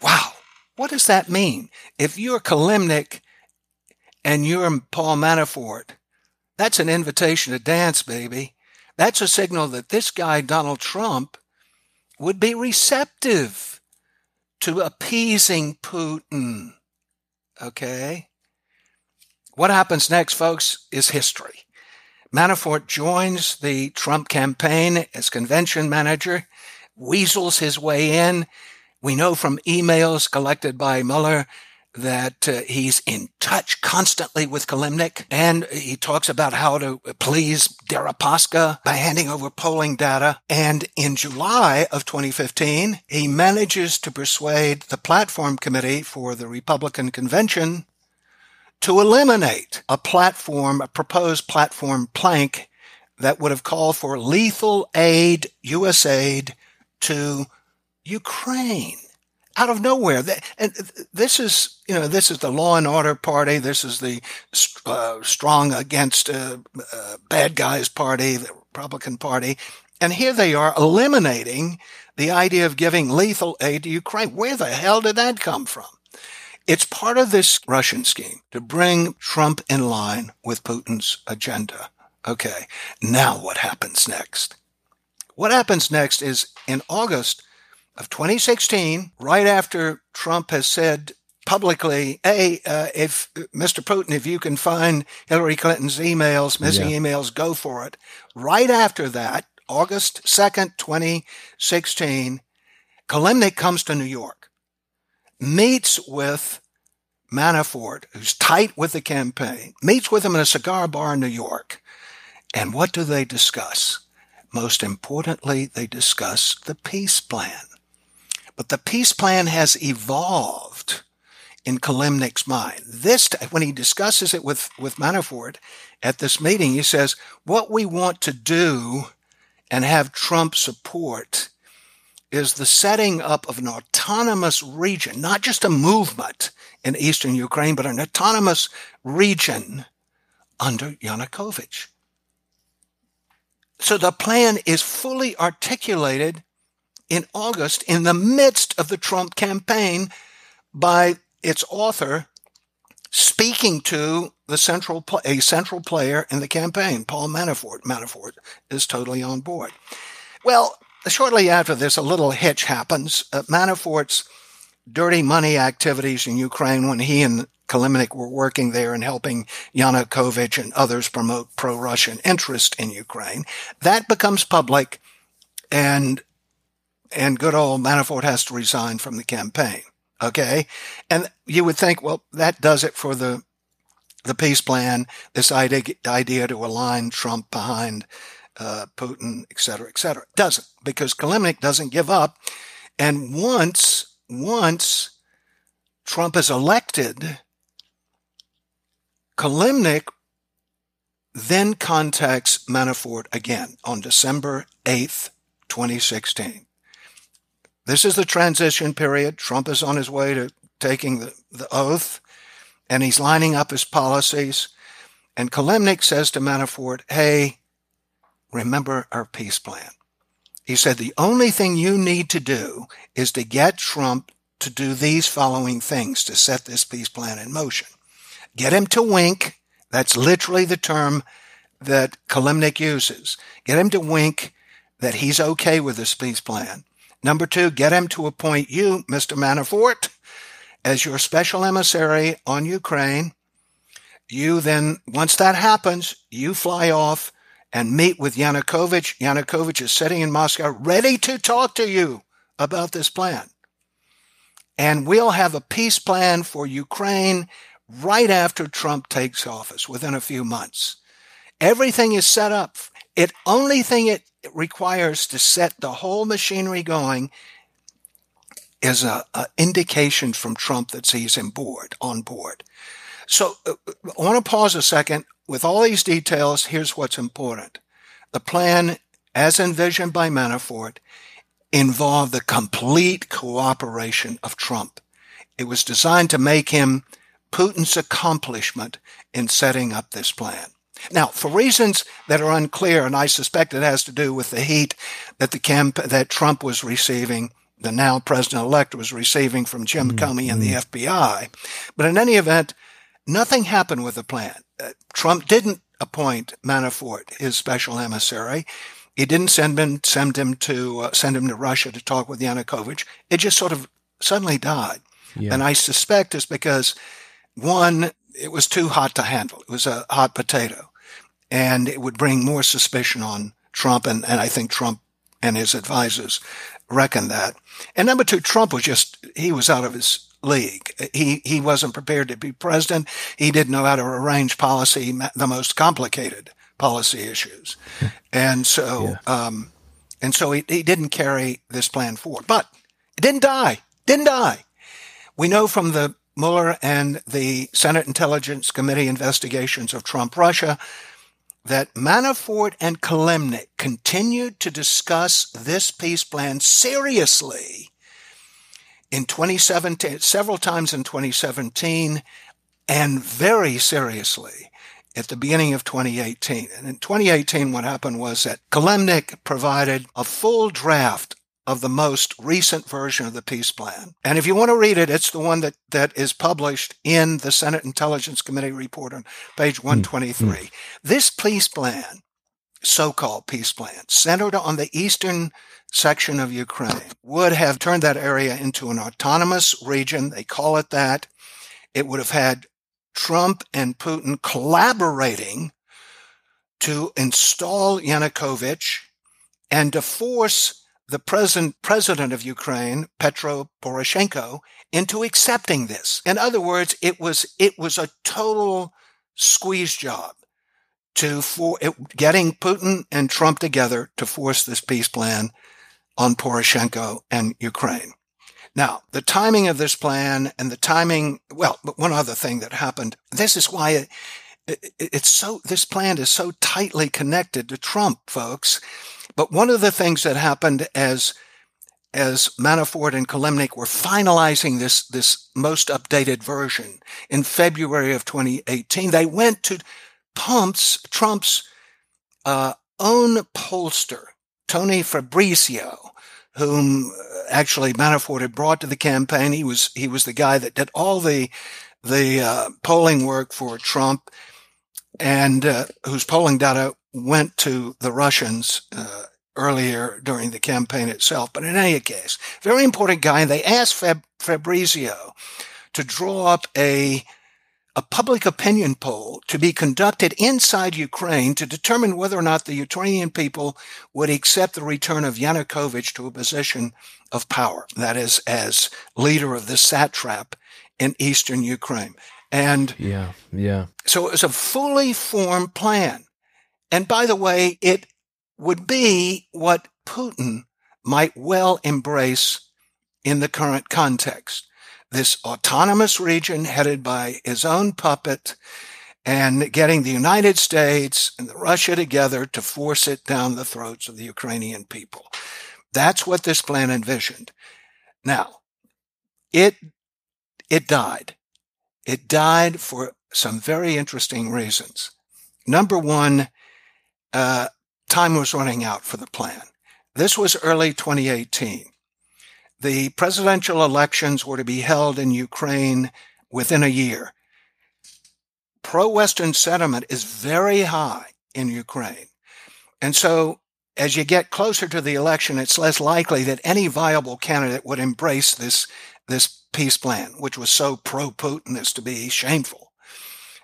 Wow. What does that mean? If you're Kilimnik and you're Paul Manafort, that's an invitation to dance, baby. That's a signal that this guy, Donald Trump, would be receptive to appeasing Putin. Okay? What happens next, folks, is history. Manafort joins the Trump campaign as convention manager, weasels his way in. We know from emails collected by Mueller that uh, he's in touch constantly with Kilimnik, and he talks about how to please Deripaska by handing over polling data. And in July of 2015, he manages to persuade the platform committee for the Republican convention to eliminate a platform, a proposed platform plank that would have called for lethal aid, U.S. aid to Ukraine out of nowhere. And this is, you know, this is the law and order party. This is the uh, strong against uh, uh, bad guys party, the Republican party. And here they are eliminating the idea of giving lethal aid to Ukraine. Where the hell did that come from? It's part of this Russian scheme to bring Trump in line with Putin's agenda. Okay. Now what happens next? What happens next is in August, of 2016, right after Trump has said publicly, hey, uh, if Mr. Putin, if you can find Hillary Clinton's emails, missing yeah. emails, go for it. Right after that, August 2nd, 2016, Kilimnik comes to New York, meets with Manafort, who's tight with the campaign, meets with him in a cigar bar in New York. And what do they discuss? Most importantly, they discuss the peace plan. But the peace plan has evolved in Kilimnik's mind. This, when he discusses it with, with Manafort at this meeting, he says, what we want to do and have Trump support is the setting up of an autonomous region, not just a movement in eastern Ukraine, but an autonomous region under Yanukovych. So the plan is fully articulated in August in the midst of the Trump campaign by its author speaking to the central a central player in the campaign, Paul Manafort. Manafort is totally on board. Well, shortly after this, a little hitch happens. Uh, Manafort's dirty money activities in Ukraine when he and Kilimnik were working there and helping Yanukovych and others promote pro-Russian interest in Ukraine. That becomes public and and good old Manafort has to resign from the campaign. Okay. And you would think, well, that does it for the, the peace plan, this idea, idea to align Trump behind, uh, Putin, et cetera, et cetera. Doesn't because Kilimnik doesn't give up. And once, once Trump is elected, Kilimnik then contacts Manafort again on December 8th, 2016. This is the transition period. Trump is on his way to taking the, the oath and he's lining up his policies. And Kilimnik says to Manafort, Hey, remember our peace plan. He said, the only thing you need to do is to get Trump to do these following things to set this peace plan in motion. Get him to wink. That's literally the term that Kilimnik uses. Get him to wink that he's okay with this peace plan. Number two, get him to appoint you, Mr. Manafort, as your special emissary on Ukraine. You then, once that happens, you fly off and meet with Yanukovych. Yanukovych is sitting in Moscow ready to talk to you about this plan. And we'll have a peace plan for Ukraine right after Trump takes office within a few months. Everything is set up. It only thing it requires to set the whole machinery going is a, a indication from Trump that he's on board, on board. So uh, I want to pause a second. With all these details, here's what's important. The plan, as envisioned by Manafort, involved the complete cooperation of Trump. It was designed to make him Putin's accomplishment in setting up this plan. Now, for reasons that are unclear, and I suspect it has to do with the heat that the camp that Trump was receiving, the now president-elect was receiving from Jim mm-hmm. Comey and the FBI. But in any event, nothing happened with the plan. Uh, Trump didn't appoint Manafort his special emissary. He didn't send him send him to uh, send him to Russia to talk with Yanukovych. It just sort of suddenly died. Yeah. And I suspect it's because one, it was too hot to handle. It was a hot potato and it would bring more suspicion on Trump. And, and I think Trump and his advisors reckon that. And number two, Trump was just, he was out of his league. He, he wasn't prepared to be president. He didn't know how to arrange policy, the most complicated policy issues. <laughs> And so, yeah. um, and so he, he didn't carry this plan forward, but it didn't die, didn't die. We know from the Mueller and the Senate Intelligence Committee investigations of Trump Russia that Manafort and Kilimnik continued to discuss this peace plan seriously in 2017, several times in 2017, and very seriously at the beginning of 2018. And in 2018, what happened was that Kilimnik provided a full draft of the most recent version of the peace plan. And if you want to read it, it's the one that, that is published in the Senate Intelligence Committee report on page 123. Mm-hmm. This peace plan, so-called peace plan, centered on the eastern section of Ukraine, would have turned that area into an autonomous region. They call it that. It would have had Trump and Putin collaborating to install Yanukovych and to force the present president of Ukraine, Petro Poroshenko, into accepting this. In other words, it was it was a total squeeze job to for it, getting Putin and Trump together to force this peace plan on Poroshenko and Ukraine. Now, the timing of this plan and the timing, well, but one other thing that happened, this is why it, it, it's so, this plan is so tightly connected to Trump, folks. But one of the things that happened as as Manafort and Kilimnik were finalizing this this most updated version in February of 2018, they went to Pumps Trump's uh, own pollster, Tony Fabrizio, whom uh, actually Manafort had brought to the campaign. He was he was the guy that did all the the uh, polling work for Trump, and uh, whose polling data went to the Russians uh, earlier during the campaign itself. But in any case, very important guy. And they asked Fab- Fabrizio to draw up a a public opinion poll to be conducted inside Ukraine to determine whether or not the Ukrainian people would accept the return of Yanukovych to a position of power, that is, as leader of the satrap in eastern Ukraine. And yeah, yeah. So it was a fully formed plan. And by the way, it would be what Putin might well embrace in the current context. This autonomous region headed by his own puppet and getting the United States and Russia together to force it down the throats of the Ukrainian people. That's what this plan envisioned. Now, it, it died. It died for some very interesting reasons. Number one, uh, time was running out for the plan. This was early 2018. The presidential elections were to be held in Ukraine within a year. Pro-Western sentiment is very high in Ukraine. And so as you get closer to the election, it's less likely that any viable candidate would embrace this, this peace plan, which was so pro-Putin as to be shameful.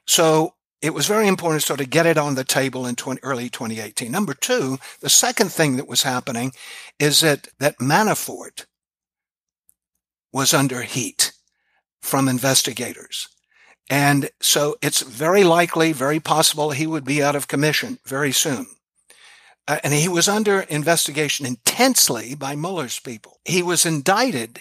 So it was very important to sort of get it on the table in 20, early 2018. Number two, the second thing that was happening is that, that Manafort was under heat from investigators. And so it's very likely, very possible he would be out of commission very soon. Uh, and he was under investigation intensely by Mueller's people. He was indicted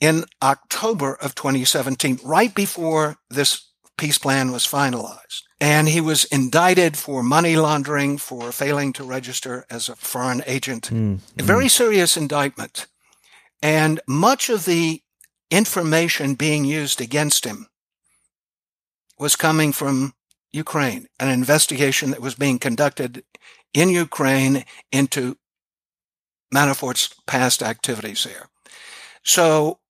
in October of 2017, right before this peace plan was finalized. And he was indicted for money laundering, for failing to register as a foreign agent. Mm, a very serious indictment. And much of the information being used against him was coming from Ukraine, an investigation that was being conducted in Ukraine into Manafort's past activities there. So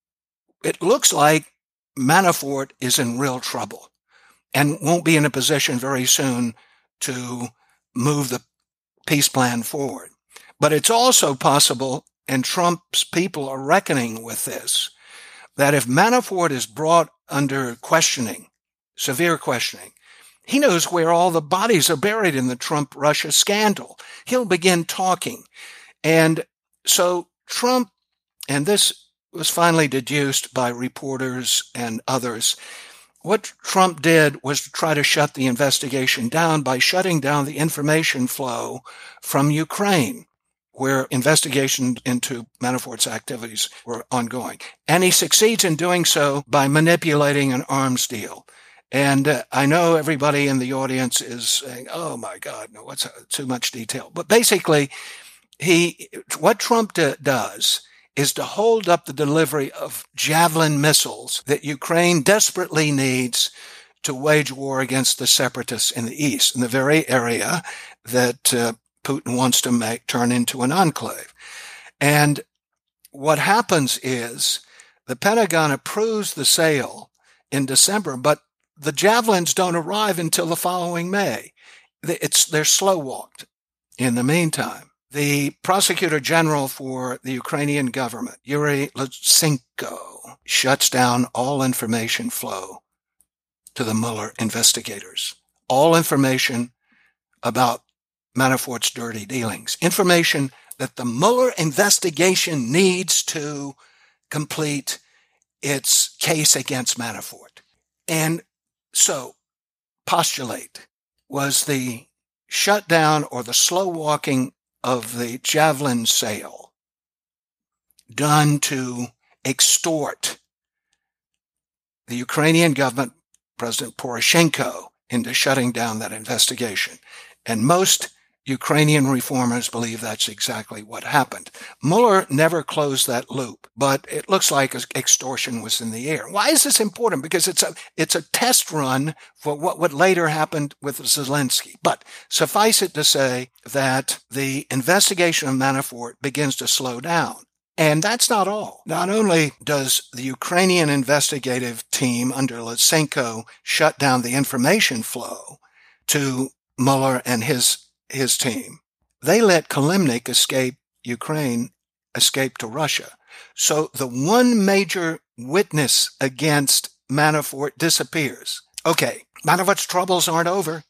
it looks like Manafort is in real trouble and won't be in a position very soon to move the peace plan forward. But it's also possible, and Trump's people are reckoning with this, that if Manafort is brought under questioning, severe questioning, he knows where all the bodies are buried in the Trump Russia scandal. He'll begin talking. And so Trump, and this was finally deduced by reporters and others, what Trump did was to try to shut the investigation down by shutting down the information flow from Ukraine, where investigations into Manafort's activities were ongoing. And he succeeds in doing so by manipulating an arms deal. And uh, I know everybody in the audience is saying, "Oh my God, no, what's uh, too much detail?" But basically, he what Trump d- does is to hold up the delivery of javelin missiles that Ukraine desperately needs to wage war against the separatists in the east, in the very area that uh, Putin wants to make turn into an enclave. And what happens is the Pentagon approves the sale in December, but the javelins don't arrive until the following May. It's, they're slow walked in the meantime. The prosecutor general for the Ukrainian government, Yuri Lutsenko, shuts down all information flow to the Mueller investigators. All information about Manafort's dirty dealings. Information that the Mueller investigation needs to complete its case against Manafort. And so, postulate was the shutdown or the slow walking of the javelin sale done to extort the Ukrainian government, President Poroshenko, into shutting down that investigation. And most Ukrainian reformers believe that's exactly what happened. Mueller never closed that loop, but it looks like extortion was in the air. Why is this important? Because it's a, it's a test run for what would later happen with Zelensky. But suffice it to say that the investigation of Manafort begins to slow down. And that's not all. Not only does the Ukrainian investigative team under Lutsenko shut down the information flow to Mueller and his his team. They let Kilimnik escape Ukraine, escape to Russia. So the one major witness against Manafort disappears. Okay, Manafort's troubles aren't over.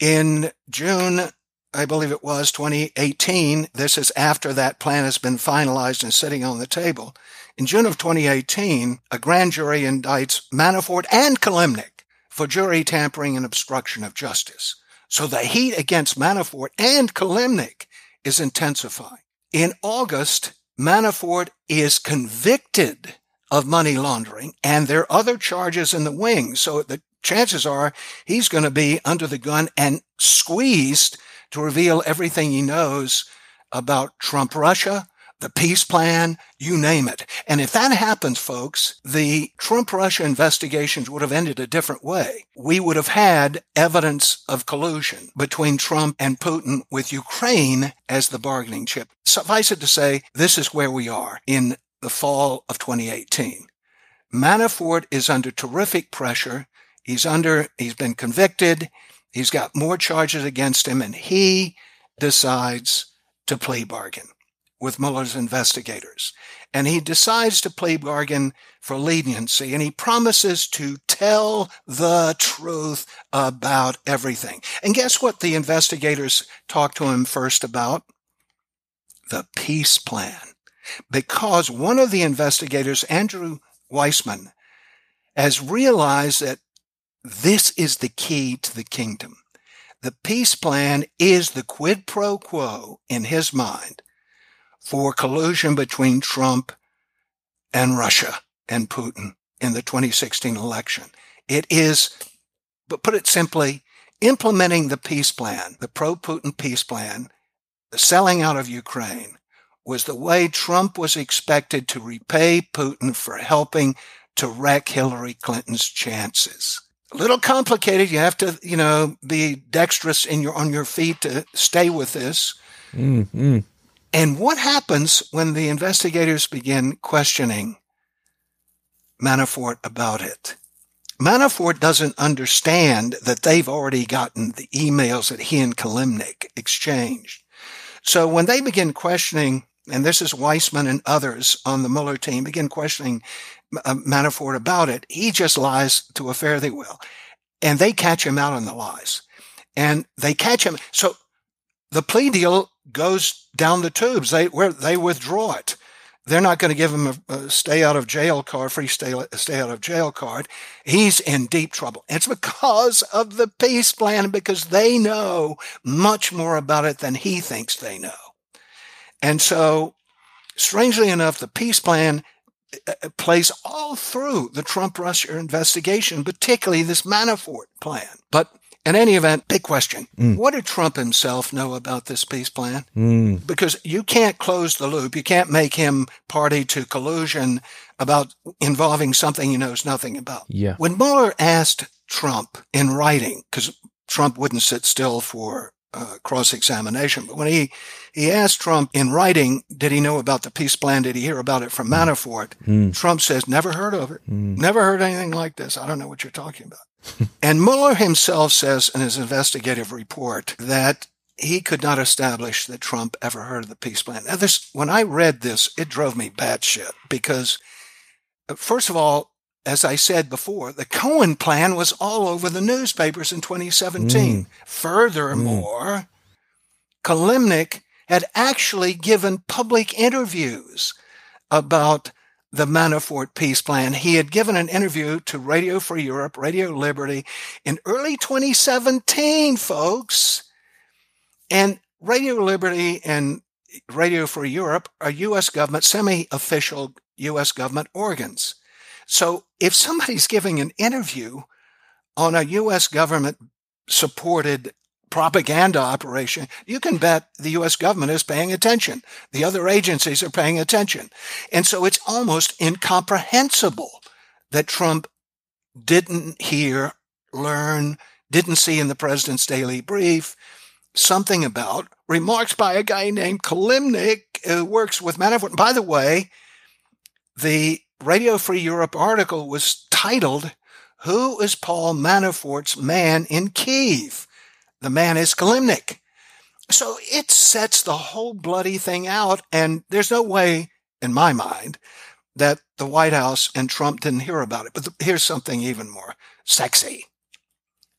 In June, I believe it was 2018, this is after that plan has been finalized and sitting on the table. In June of 2018, a grand jury indicts Manafort and Kilimnik for jury tampering and obstruction of justice. So the heat against Manafort and Kilimnik is intensifying. In August, Manafort is convicted of money laundering and there are other charges in the wings. So the chances are he's going to be under the gun and squeezed to reveal everything he knows about Trump Russia, the peace plan, you name it. And if that happens, folks, the Trump Russia investigations would have ended a different way. We would have had evidence of collusion between Trump and Putin with Ukraine as the bargaining chip. Suffice it to say, this is where we are in the fall of 2018. Manafort is under terrific pressure. He's under, he's been convicted. He's got more charges against him and he decides to plea bargain with Mueller's investigators. And he decides to plea bargain for leniency and he promises to tell the truth about everything. And guess what the investigators talk to him first about? The peace plan. Because one of the investigators, Andrew Weissmann, has realized that this is the key to the kingdom. The peace plan is the quid pro quo in his mind for collusion between Trump and Russia and Putin in the 2016 election. It is, but put it simply, implementing the peace plan, the pro-Putin peace plan, the selling out of Ukraine was the way Trump was expected to repay Putin for helping to wreck Hillary Clinton's chances. A little complicated. You have to, you know, be dexterous in your on your feet to stay with this. Mm-hmm. And what happens when the investigators begin questioning Manafort about it? Manafort doesn't understand that they've already gotten the emails that he and Kilimnik exchanged. So when they begin questioning and this is Weissmann and others on the Mueller team, begin questioning uh, Manafort about it, he just lies to a fare thee will. And they catch him out on the lies. And they catch him. So the plea deal goes down the tubes. They, where they withdraw it. They're not going to give him a, a, stay out of jail card, free stay, stay out of jail card. He's in deep trouble. It's because of the peace plan, because they know much more about it than he thinks they know. And so, strangely enough, the peace plan uh, uh, plays all through the Trump Russia investigation, particularly this Manafort plan. But in any event, big question. Mm. What did Trump himself know about this peace plan? Mm. Because you can't close the loop. You can't make him party to collusion about involving something he knows nothing about. Yeah. When Mueller asked Trump in writing, because Trump wouldn't sit still for uh, cross-examination, but when he, he asked Trump in writing, did he know about the peace plan? Did he hear about it from mm. Manafort? Mm. Trump says, never heard of it. Mm. Never heard anything like this. I don't know what you're talking about and Mueller himself says in his investigative report that he could not establish that Trump ever heard of the peace plan. Now, this, when I read this, it drove me batshit because, uh, first of all, as I said before, the Cohen plan was all over the newspapers in 2017. Mm. Furthermore, mm. Kilimnik had actually given public interviews about the Manafort peace plan. He had given an interview to Radio Free Europe, Radio Liberty in early 2017, folks. And Radio Liberty and Radio Free Europe are U.S. government, semi-official U.S. government organs. So if somebody's giving an interview on a U.S. government supported propaganda operation, you can bet the U.S. government is paying attention. The other agencies are paying attention. And so it's almost incomprehensible that Trump didn't hear, learn, didn't see in the president's daily brief something about remarks by a guy named Kilimnik who works with Manafort. by the way, the Radio Free Europe article was titled, Who is Paul Manafort's Man in Kiev? The man is Kilimnik. So it sets the whole bloody thing out. And there's no way, in my mind, that the White House and Trump didn't hear about it. But here's something even more sexy.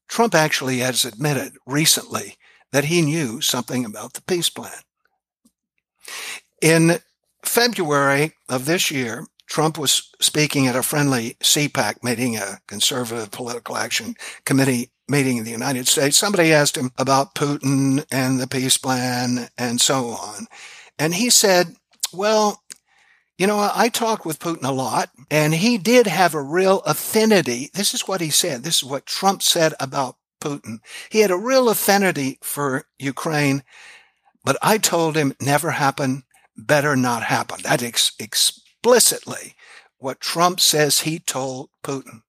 Trump actually has admitted recently that he knew something about the peace plan. In February of this year, Trump was speaking at a friendly CPAC meeting, a conservative political action committee meeting in the United States, somebody asked him about Putin and the peace plan and so on. And he said, well, you know, I talked with Putin a lot and he did have a real affinity. This is what he said. This is what Trump said about Putin. He had a real affinity for Ukraine, but I told him never happen, better not happen. That is ex- explicitly what Trump says he told Putin.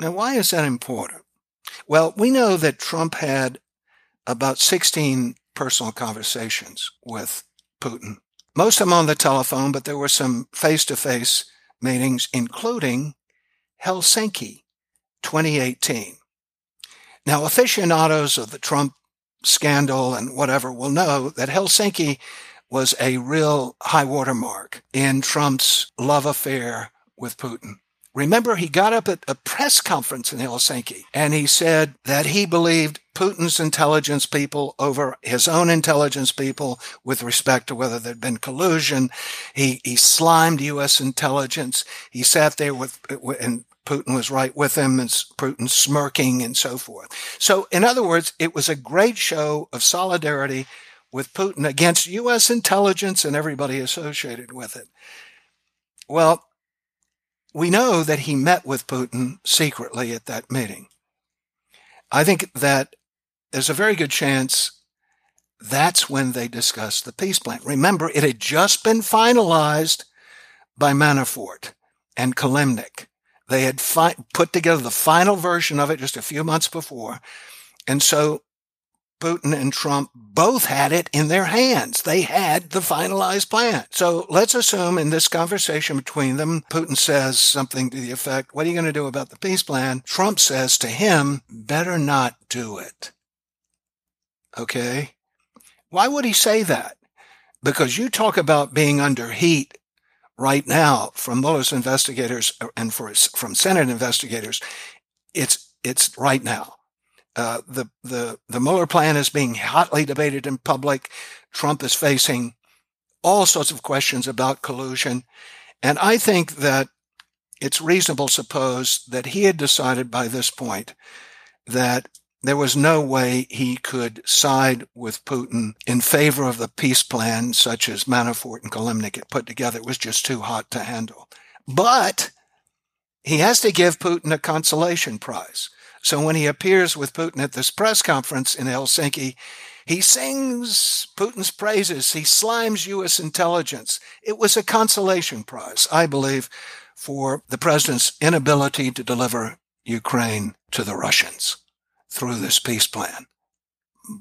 Now, why is that important? Well, we know that Trump had about 16 personal conversations with Putin. Most of them on the telephone, but there were some face to face meetings, including Helsinki 2018. Now, aficionados of the Trump scandal and whatever will know that Helsinki was a real high watermark in Trump's love affair with Putin. Remember, he got up at a press conference in Helsinki and he said that he believed Putin's intelligence people over his own intelligence people with respect to whether there'd been collusion. He, he slimed U.S. intelligence. He sat there with, and Putin was right with him and Putin smirking and so forth. So, in other words, it was a great show of solidarity with Putin against U.S. intelligence and everybody associated with it. Well, we know that he met with Putin secretly at that meeting. I think that there's a very good chance that's when they discussed the peace plan. Remember, it had just been finalized by Manafort and Kilimnik. They had fi- put together the final version of it just a few months before. And so Putin and Trump both had it in their hands. They had the finalized plan. So let's assume in this conversation between them, Putin says something to the effect, what are you going to do about the peace plan? Trump says to him, better not do it. Okay. Why would he say that? Because you talk about being under heat right now from Mueller's investigators uh, and for, from Senate investigators. It's, it's right now. Uh, the, the, the Mueller plan is being hotly debated in public. Trump is facing all sorts of questions about collusion. And I think that it's reasonable to suppose that he had decided by this point that there was no way he could side with Putin in favor of the peace plan, such as Manafort and Kilimnik had put together. It was just too hot to handle. But he has to give Putin a consolation prize. So when he appears with Putin at this press conference in Helsinki, he sings Putin's praises. He slimes U.S. intelligence. It was a consolation prize, I believe, for the president's inability to deliver Ukraine to the Russians through this peace plan.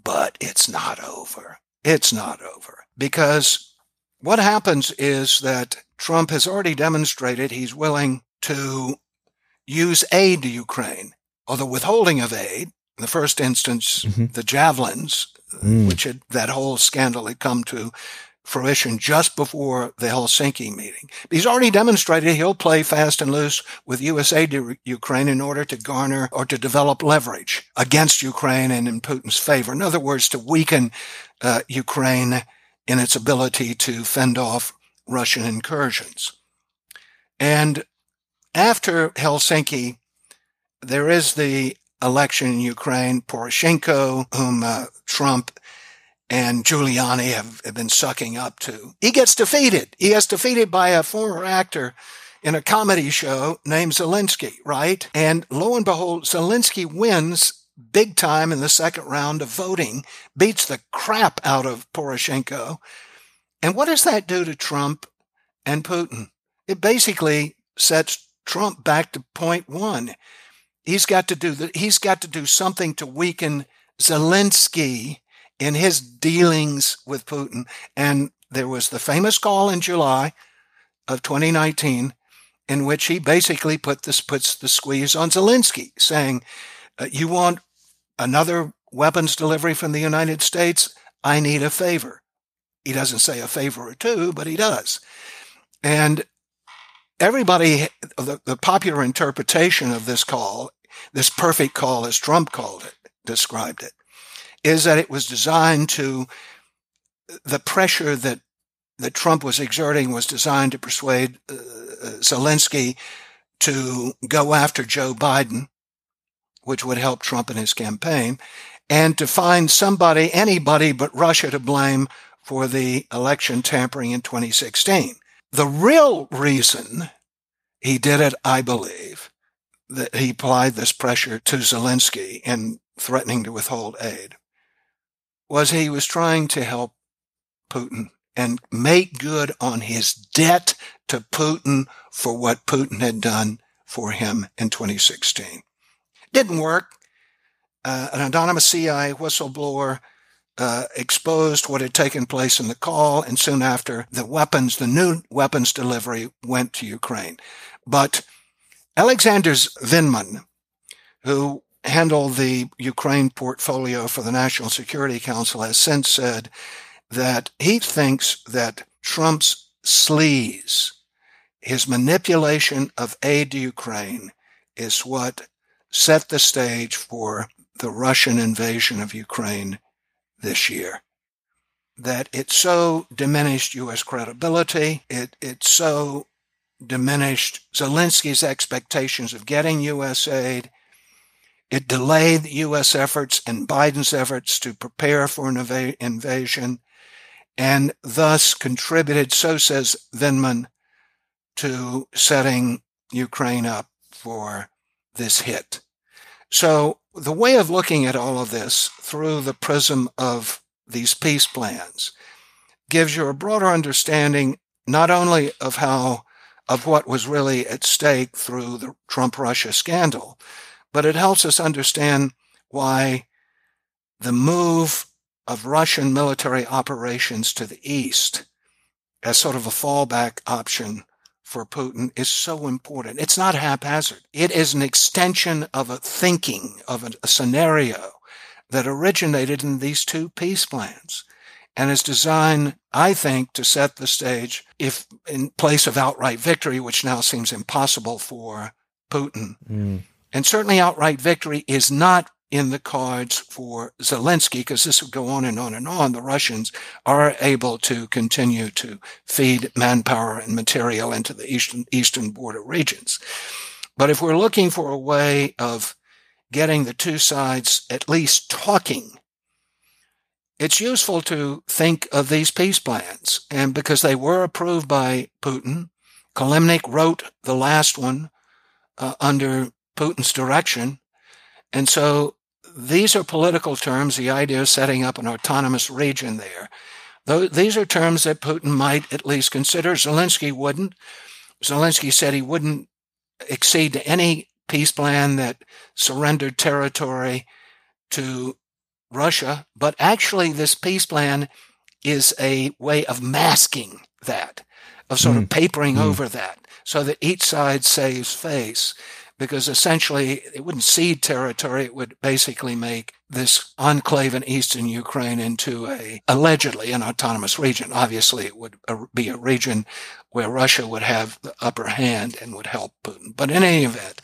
But it's not over. It's not over because what happens is that Trump has already demonstrated he's willing to use aid to Ukraine, or the withholding of aid. In the first instance, mm-hmm. the javelins, mm. which had, that whole scandal had come to fruition just before the Helsinki meeting. He's already demonstrated he'll play fast and loose with U.S. aid to Ukraine in order to garner or to develop leverage against Ukraine and in Putin's favor. In other words, to weaken uh, Ukraine in its ability to fend off Russian incursions. And after Helsinki, there is the election in Ukraine. Poroshenko, whom uh, Trump and Giuliani have, have been sucking up to. He gets defeated. He gets defeated by a former actor in a comedy show named Zelensky, right? And lo and behold, Zelensky wins big time in the second round of voting, beats the crap out of Poroshenko. And what does that do to Trump and Putin? It basically sets Trump back to point one. He's got to do the, he's got to do something to weaken Zelensky in his dealings with Putin. And there was the famous call in July of 2019 in which he basically put this puts the squeeze on Zelensky, saying, uh, "You want another weapons delivery from the United States? I need a favor." He doesn't say a favor or two, but he does. And everybody, the, the popular interpretation of this call, this perfect call, as Trump called it, described it, is that it was designed to, the pressure that, that Trump was exerting was designed to persuade uh, Zelensky to go after Joe Biden, which would help Trump in his campaign, and to find somebody, anybody but Russia to blame for the election tampering in 2016. The real reason he did it, I believe, that he applied this pressure to Zelensky in threatening to withhold aid was he was trying to help Putin and make good on his debt to Putin for what Putin had done for him in 2016. Didn't work. Uh, an anonymous CIA whistleblower uh, exposed what had taken place in the call, and soon after, the weapons, the new weapons delivery went to Ukraine. But Alexander Vindman, who handled the Ukraine portfolio for the National Security Council has since said that he thinks that Trump's sleaze, his manipulation of aid to Ukraine, is what set the stage for the Russian invasion of Ukraine this year. That it so diminished U.S. credibility, it, it so diminished Zelensky's expectations of getting U.S. aid, it delayed U.S. efforts and Biden's efforts to prepare for an ev- invasion and thus contributed, so says Vindman, to setting Ukraine up for this hit. So the way of looking at all of this through the prism of these peace plans gives you a broader understanding not only of how of what was really at stake through the Trump Russia scandal, but it helps us understand why the move of Russian military operations to the east as sort of a fallback option for Putin is so important. It's not haphazard. It is an extension of a thinking, of a, a scenario that originated in these two peace plans. And is designed, I think, to set the stage if in place of outright victory, which now seems impossible for Putin. Mm. And certainly outright victory is not in the cards for Zelensky because this would go on and on and on. The Russians are able to continue to feed manpower and material into the eastern, eastern border regions. But if we're looking for a way of getting the two sides at least talking, it's useful to think of these peace plans. And because they were approved by Putin, Kilimnik wrote the last one uh, under Putin's direction. And so these are political terms. The idea of setting up an autonomous region there. Though these are terms that Putin might at least consider. Zelensky wouldn't. Zelensky said he wouldn't accede to any peace plan that surrendered territory to Russia. But actually, this peace plan is a way of masking that, of sort mm. of papering mm. over that, so that each side saves face because essentially it wouldn't cede territory. It would basically make this enclave in eastern Ukraine into a allegedly an autonomous region. Obviously, it would be a region where Russia would have the upper hand and would help Putin. But in any event,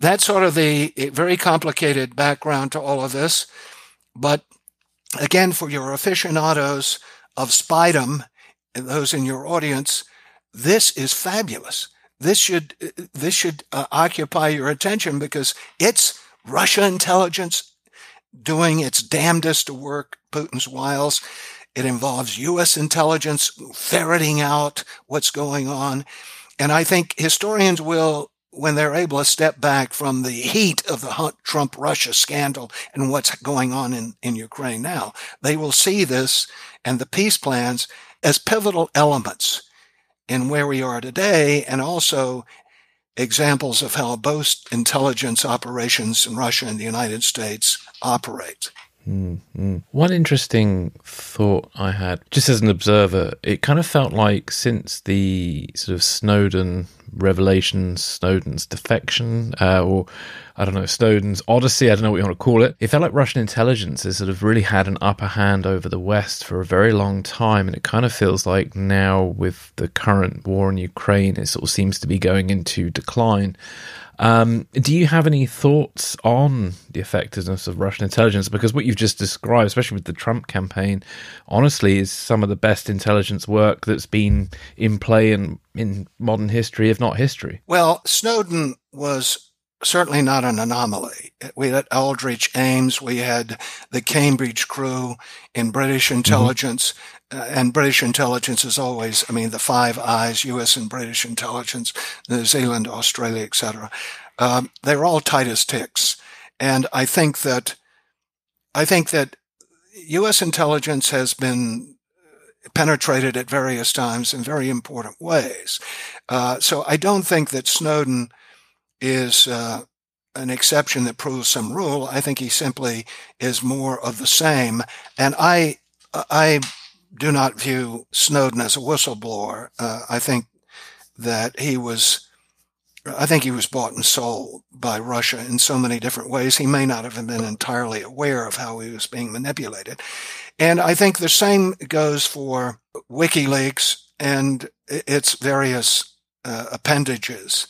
that's sort of the very complicated background to all of this. But again, for your aficionados of Spydom, and those in your audience, this is fabulous this should this should uh, occupy your attention because it's Russia intelligence doing its damnedest to work Putin's wiles. It involves U.S. intelligence ferreting out what's going on. And I think historians will, when they're able to step back from the heat of the Trump Russia scandal and what's going on in, in Ukraine now, they will see this and the peace plans as pivotal elements in where we are today and also examples of how both intelligence operations in Russia and the United States operate. Mm-hmm. One interesting thought I had, just as an observer, it kind of felt like since the sort of Snowden revelations, Snowden's defection, uh, or I don't know, Snowden's odyssey, I don't know what you want to call it, it felt like Russian intelligence has sort of really had an upper hand over the West for a very long time. And it kind of feels like now, with the current war in Ukraine, it sort of seems to be going into decline. Um, do you have any thoughts on the effectiveness of Russian intelligence? Because what you've just described, especially with the Trump campaign, honestly, is some of the best intelligence work that's been in play in, in modern history, if not history. Well, Snowden was certainly not an anomaly. We had Aldrich Ames, we had the Cambridge crew in British mm-hmm. intelligence. Mm-hmm. Uh, and British intelligence is always, I mean, the Five Eyes, U.S. and British intelligence, New Zealand, Australia, etc. Um, they're all tight as ticks, and I think that I think that U.S. intelligence has been penetrated at various times in very important ways. Uh, so I don't think that Snowden is uh, an exception that proves some rule. I think he simply is more of the same, and I I do not view Snowden as a whistleblower. Uh, I think that he was, I think he was bought and sold by Russia in so many different ways. He may not have been entirely aware of how he was being manipulated. And I think the same goes for WikiLeaks and its various uh, appendages.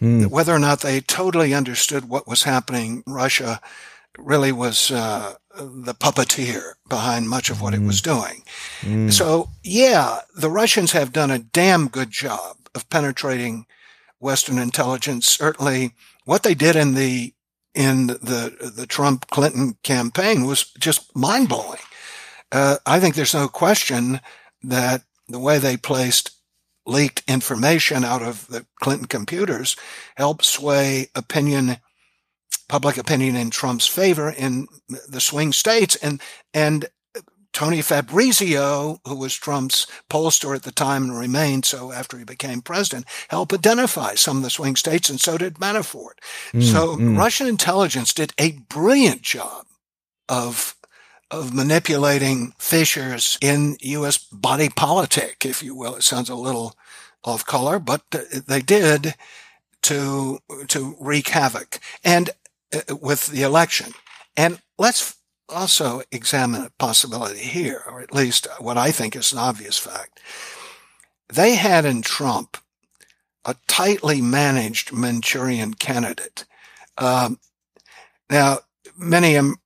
Mm. Whether or not they totally understood what was happening Russia really was uh, the puppeteer behind much of what mm. it was mm. doing. Mm. So, yeah, the Russians have done a damn good job of penetrating Western intelligence. Certainly, what they did in the in the the Trump Clinton campaign was just mind blowing. Uh, I think there's no question that the way they placed leaked information out of the Clinton computers helped sway opinion public opinion in Trump's favor in the swing states. And, and Tony Fabrizio, who was Trump's pollster at the time and remained so after he became president, helped identify some of the swing states, and so did Manafort. Mm, so mm. Russian intelligence did a brilliant job of of manipulating fissures in U.S. body politic, if you will. It sounds a little off color, but they did to to wreak havoc. And with the election. And let's also examine a possibility here, or at least what I think is an obvious fact. They had in Trump a tightly managed Manchurian candidate. Um, now, many um,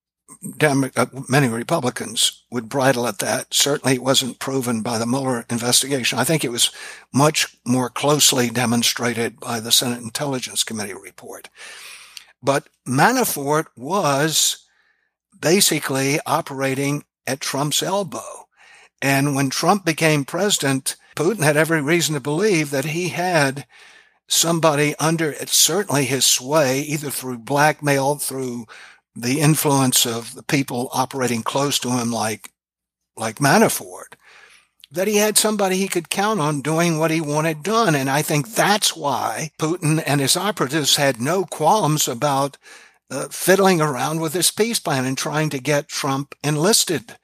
uh, many Republicans would bridle at that. Certainly, it wasn't proven by the Mueller investigation. I think it was much more closely demonstrated by the Senate Intelligence Committee report. But Manafort was basically operating at Trump's elbow. And when Trump became president, Putin had every reason to believe that he had somebody under certainly his sway, either through blackmail, through the influence of the people operating close to him, like like Manafort, that he had somebody he could count on doing what he wanted done. And I think that's why Putin and his operatives had no qualms about uh, fiddling around with this peace plan and trying to get Trump enlisted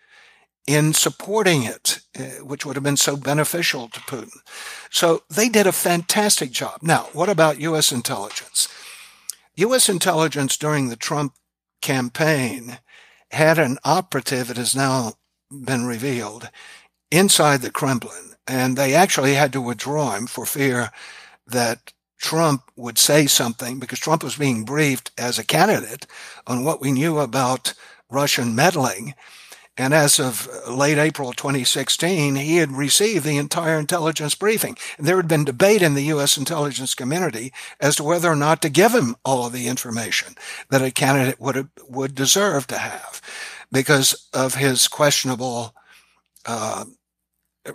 in supporting it, uh, which would have been so beneficial to Putin. So they did a fantastic job. Now, what about U.S. intelligence? U.S. intelligence during the Trump campaign had an operative, it has now been revealed, inside the Kremlin. And they actually had to withdraw him for fear that Trump would say something because Trump was being briefed as a candidate on what we knew about Russian meddling. And as of late April 2016, he had received the entire intelligence briefing. And there had been debate in the U.S. intelligence community as to whether or not to give him all of the information that a candidate would, would deserve to have because of his questionable uh,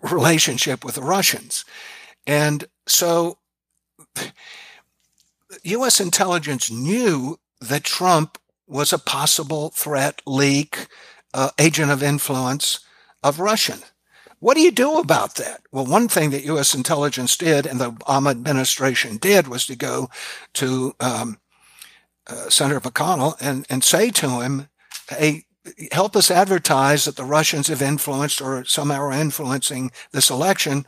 relationship with the Russians. And so U.S. intelligence knew that Trump was a possible threat, leak, uh, agent of influence of Russian. What do you do about that? Well, one thing that U.S. intelligence did and the Obama administration did was to go to um, uh, Senator McConnell and, and say to him, hey, help us advertise that the Russians have influenced or somehow are influencing this election.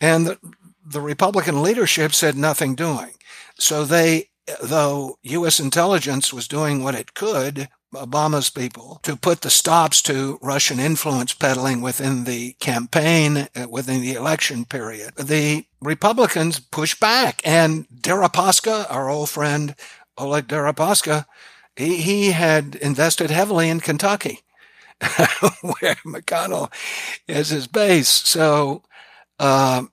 And the, the Republican leadership said nothing doing. So they, though U.S. intelligence was doing what it could, Obama's people, to put the stops to Russian influence peddling within the campaign, uh, within the election period, the Republicans pushed back. And Deripaska, our old friend Oleg Deripaska, he, he had invested heavily in Kentucky, <laughs> where McConnell is his base. So, uh,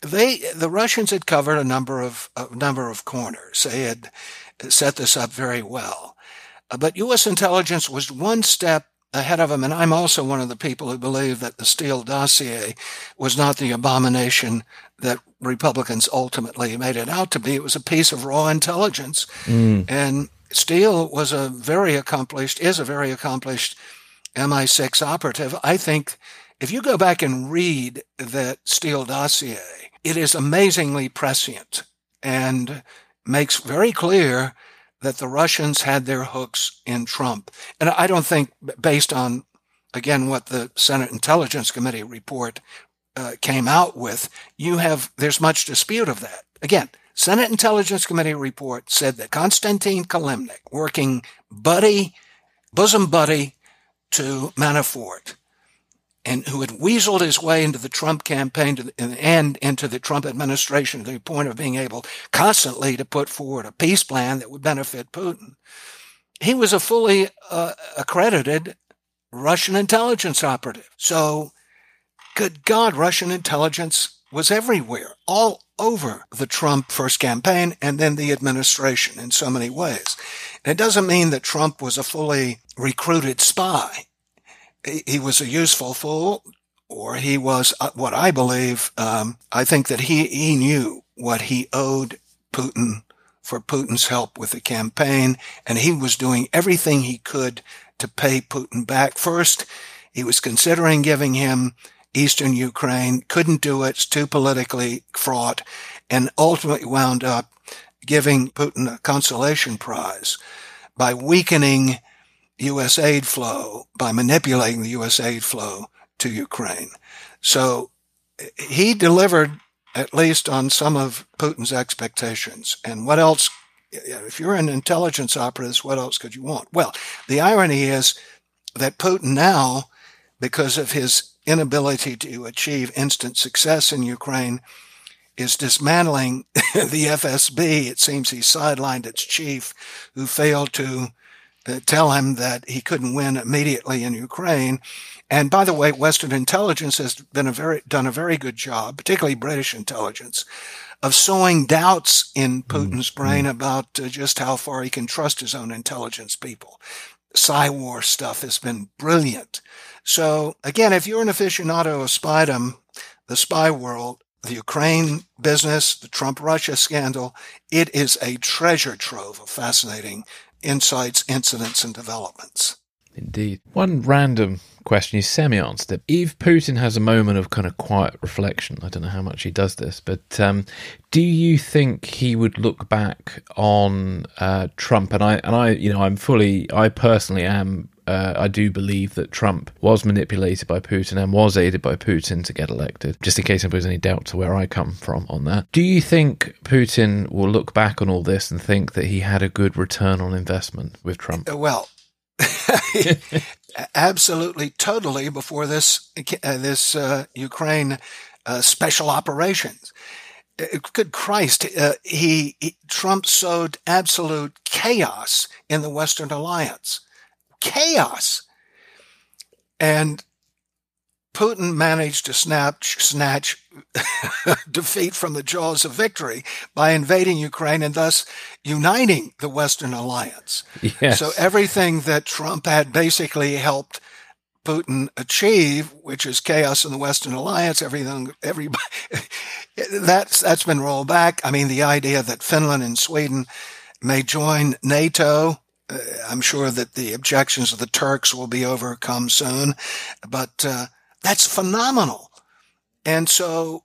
they the Russians had covered a number of a number of corners. They had set this up very well, uh, but U.S. intelligence was one step ahead of them. And I'm also one of the people who believe that the Steele dossier was not the abomination that Republicans ultimately made it out to be. It was a piece of raw intelligence, mm. and Steele was a very accomplished, is a very accomplished MI6 operative. I think if you go back and read that Steele dossier, it is amazingly prescient and makes very clear that the Russians had their hooks in Trump. And I don't think, based on, again, what the Senate Intelligence Committee report uh, came out with, you have, there's much dispute of that. Again, Senate Intelligence Committee report said that Konstantin Kilimnik, working buddy, bosom buddy to Manafort, and who had weaseled his way into the Trump campaign the, and into the Trump administration to the point of being able constantly to put forward a peace plan that would benefit Putin. He was a fully uh, accredited Russian intelligence operative. So, good God, Russian intelligence was everywhere, all over the Trump first campaign and then the administration in so many ways. And it doesn't mean that Trump was a fully recruited spy he was a useful fool, or he was uh, what I believe. Um, I think that he he knew what he owed Putin for Putin's help with the campaign, and he was doing everything he could to pay Putin back. First, he was considering giving him eastern Ukraine, couldn't do it, it's too politically fraught, and ultimately wound up giving Putin a consolation prize by weakening U.S. aid flow by manipulating the U.S. aid flow to Ukraine. So he delivered at least on some of Putin's expectations. And what else? If you're an intelligence operative, what else could you want? Well, the irony is that Putin now, because of his inability to achieve instant success in Ukraine, is dismantling <laughs> the FSB. It seems he sidelined its chief, who failed to uh, tell him that he couldn't win immediately in Ukraine. And by the way, Western intelligence has been a very done a very good job, particularly British intelligence, of sowing doubts in Putin's mm-hmm. brain about uh, just how far he can trust his own intelligence people. Psy-war stuff has been brilliant. So again, if you're an aficionado of spydom, the spy world, the Ukraine business, the Trump Russia scandal, it is a treasure trove of fascinating insights, incidents, and developments. Indeed. One random question you semi answered it. If Putin has a moment of kind of quiet reflection, I don't know how much he does this, but um, do you think he would look back on uh, Trump? And I, and I, you know, I'm fully, I personally am uh, I do believe that Trump was manipulated by Putin and was aided by Putin to get elected. Just in case there's any doubt to where I come from on that. Do you think Putin will look back on all this and think that he had a good return on investment with Trump? Uh, well, <laughs> absolutely, totally. Before this, uh, this uh, Ukraine uh, special operations, uh, good Christ, he, he, Trump sowed absolute chaos in the Western alliance chaos. And Putin managed to snatch, snatch <laughs> defeat from the jaws of victory by invading Ukraine and thus uniting the Western alliance. Yes. So everything that Trump had basically helped Putin achieve, which is chaos in the Western alliance, everything, everybody, <laughs> that's, that's been rolled back. I mean, the idea that Finland and Sweden may join NATO I'm sure that the objections of the Turks will be overcome soon, but uh, that's phenomenal. And so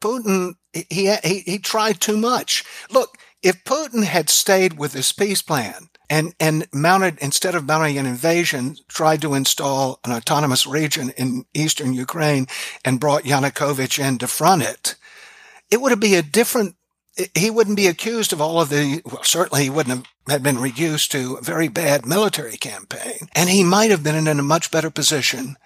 Putin, he, he, he tried too much. Look, if Putin had stayed with his peace plan and, and mounted, instead of mounting an invasion, tried to install an autonomous region in eastern Ukraine and brought Yanukovych in to front it, it would be a different he wouldn't be accused of all of the, well, certainly he wouldn't have been reduced to a very bad military campaign. And he might have been in a much better position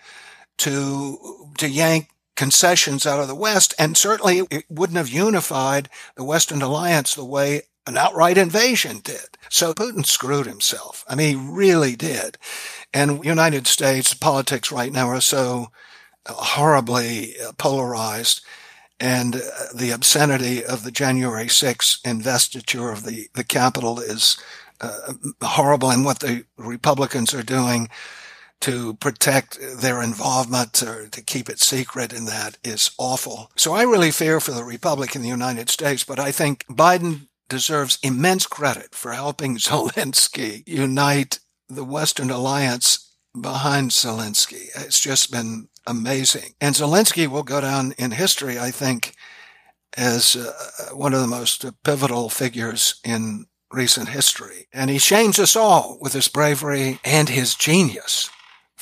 to, to yank concessions out of the West. And certainly it wouldn't have unified the Western alliance the way an outright invasion did. So Putin screwed himself. I mean, he really did. And United States politics right now are so horribly polarized and uh, the obscenity of the January 6th investiture of the, the Capitol is uh, horrible and what the Republicans are doing to protect their involvement or to keep it secret in that is awful. So I really fear for the Republic in the United States, but I think Biden deserves immense credit for helping <laughs> Zelensky unite the Western alliance behind Zelensky. It's just been amazing. And Zelensky will go down in history, I think, as uh, one of the most pivotal figures in recent history. And he shames us all with his bravery and his genius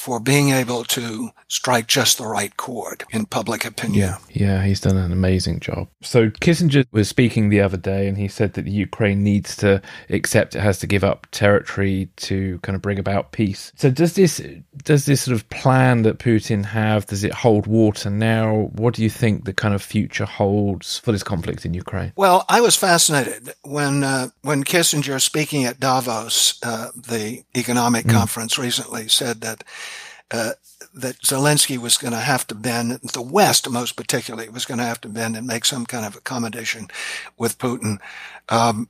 for being able to strike just the right chord in public opinion. Yeah, yeah, he's done an amazing job. So Kissinger was speaking the other day, and he said that the Ukraine needs to accept it has to give up territory to kind of bring about peace. So does this does this sort of plan that Putin have does it hold water now? What do you think the kind of future holds for this conflict in Ukraine? Well, I was fascinated when uh, when Kissinger speaking at Davos, uh, the economic mm. conference recently, said that uh, that Zelensky was going to have to bend, the West most particularly, was going to have to bend and make some kind of accommodation with Putin. Um,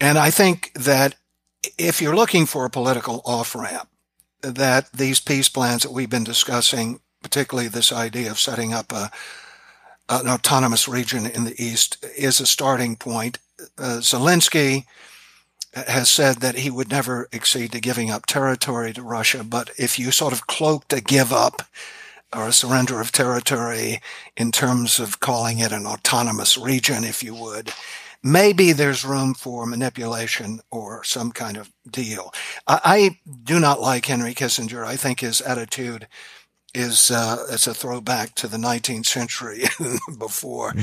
and I think that if you're looking for a political off ramp, that these peace plans that we've been discussing, particularly this idea of setting up a, an autonomous region in the East, is a starting point. Uh, Zelensky has said that he would never accede to giving up territory to Russia. But if you sort of cloaked a give up or a surrender of territory in terms of calling it an autonomous region, if you would, maybe there's room for manipulation or some kind of deal. I, I do not like Henry Kissinger. I think his attitude is uh, it's a throwback to the 19th century <laughs> before.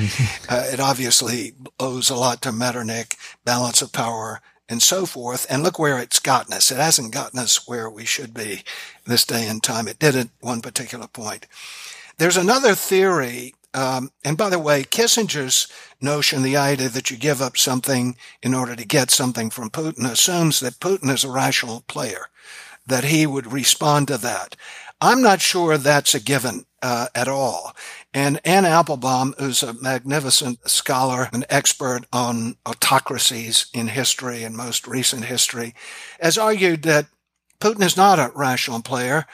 uh, it obviously owes a lot to Metternich, balance of power, and so forth. And look where it's gotten us. It hasn't gotten us where we should be this day and time. It did at one particular point. There's another theory. Um, and by the way, Kissinger's notion, the idea that you give up something in order to get something from Putin assumes that Putin is a rational player, that he would respond to that. I'm not sure that's a given uh, at all. And Anne Applebaum, who's a magnificent scholar, and expert on autocracies in history and most recent history, has argued that Putin is not a rational player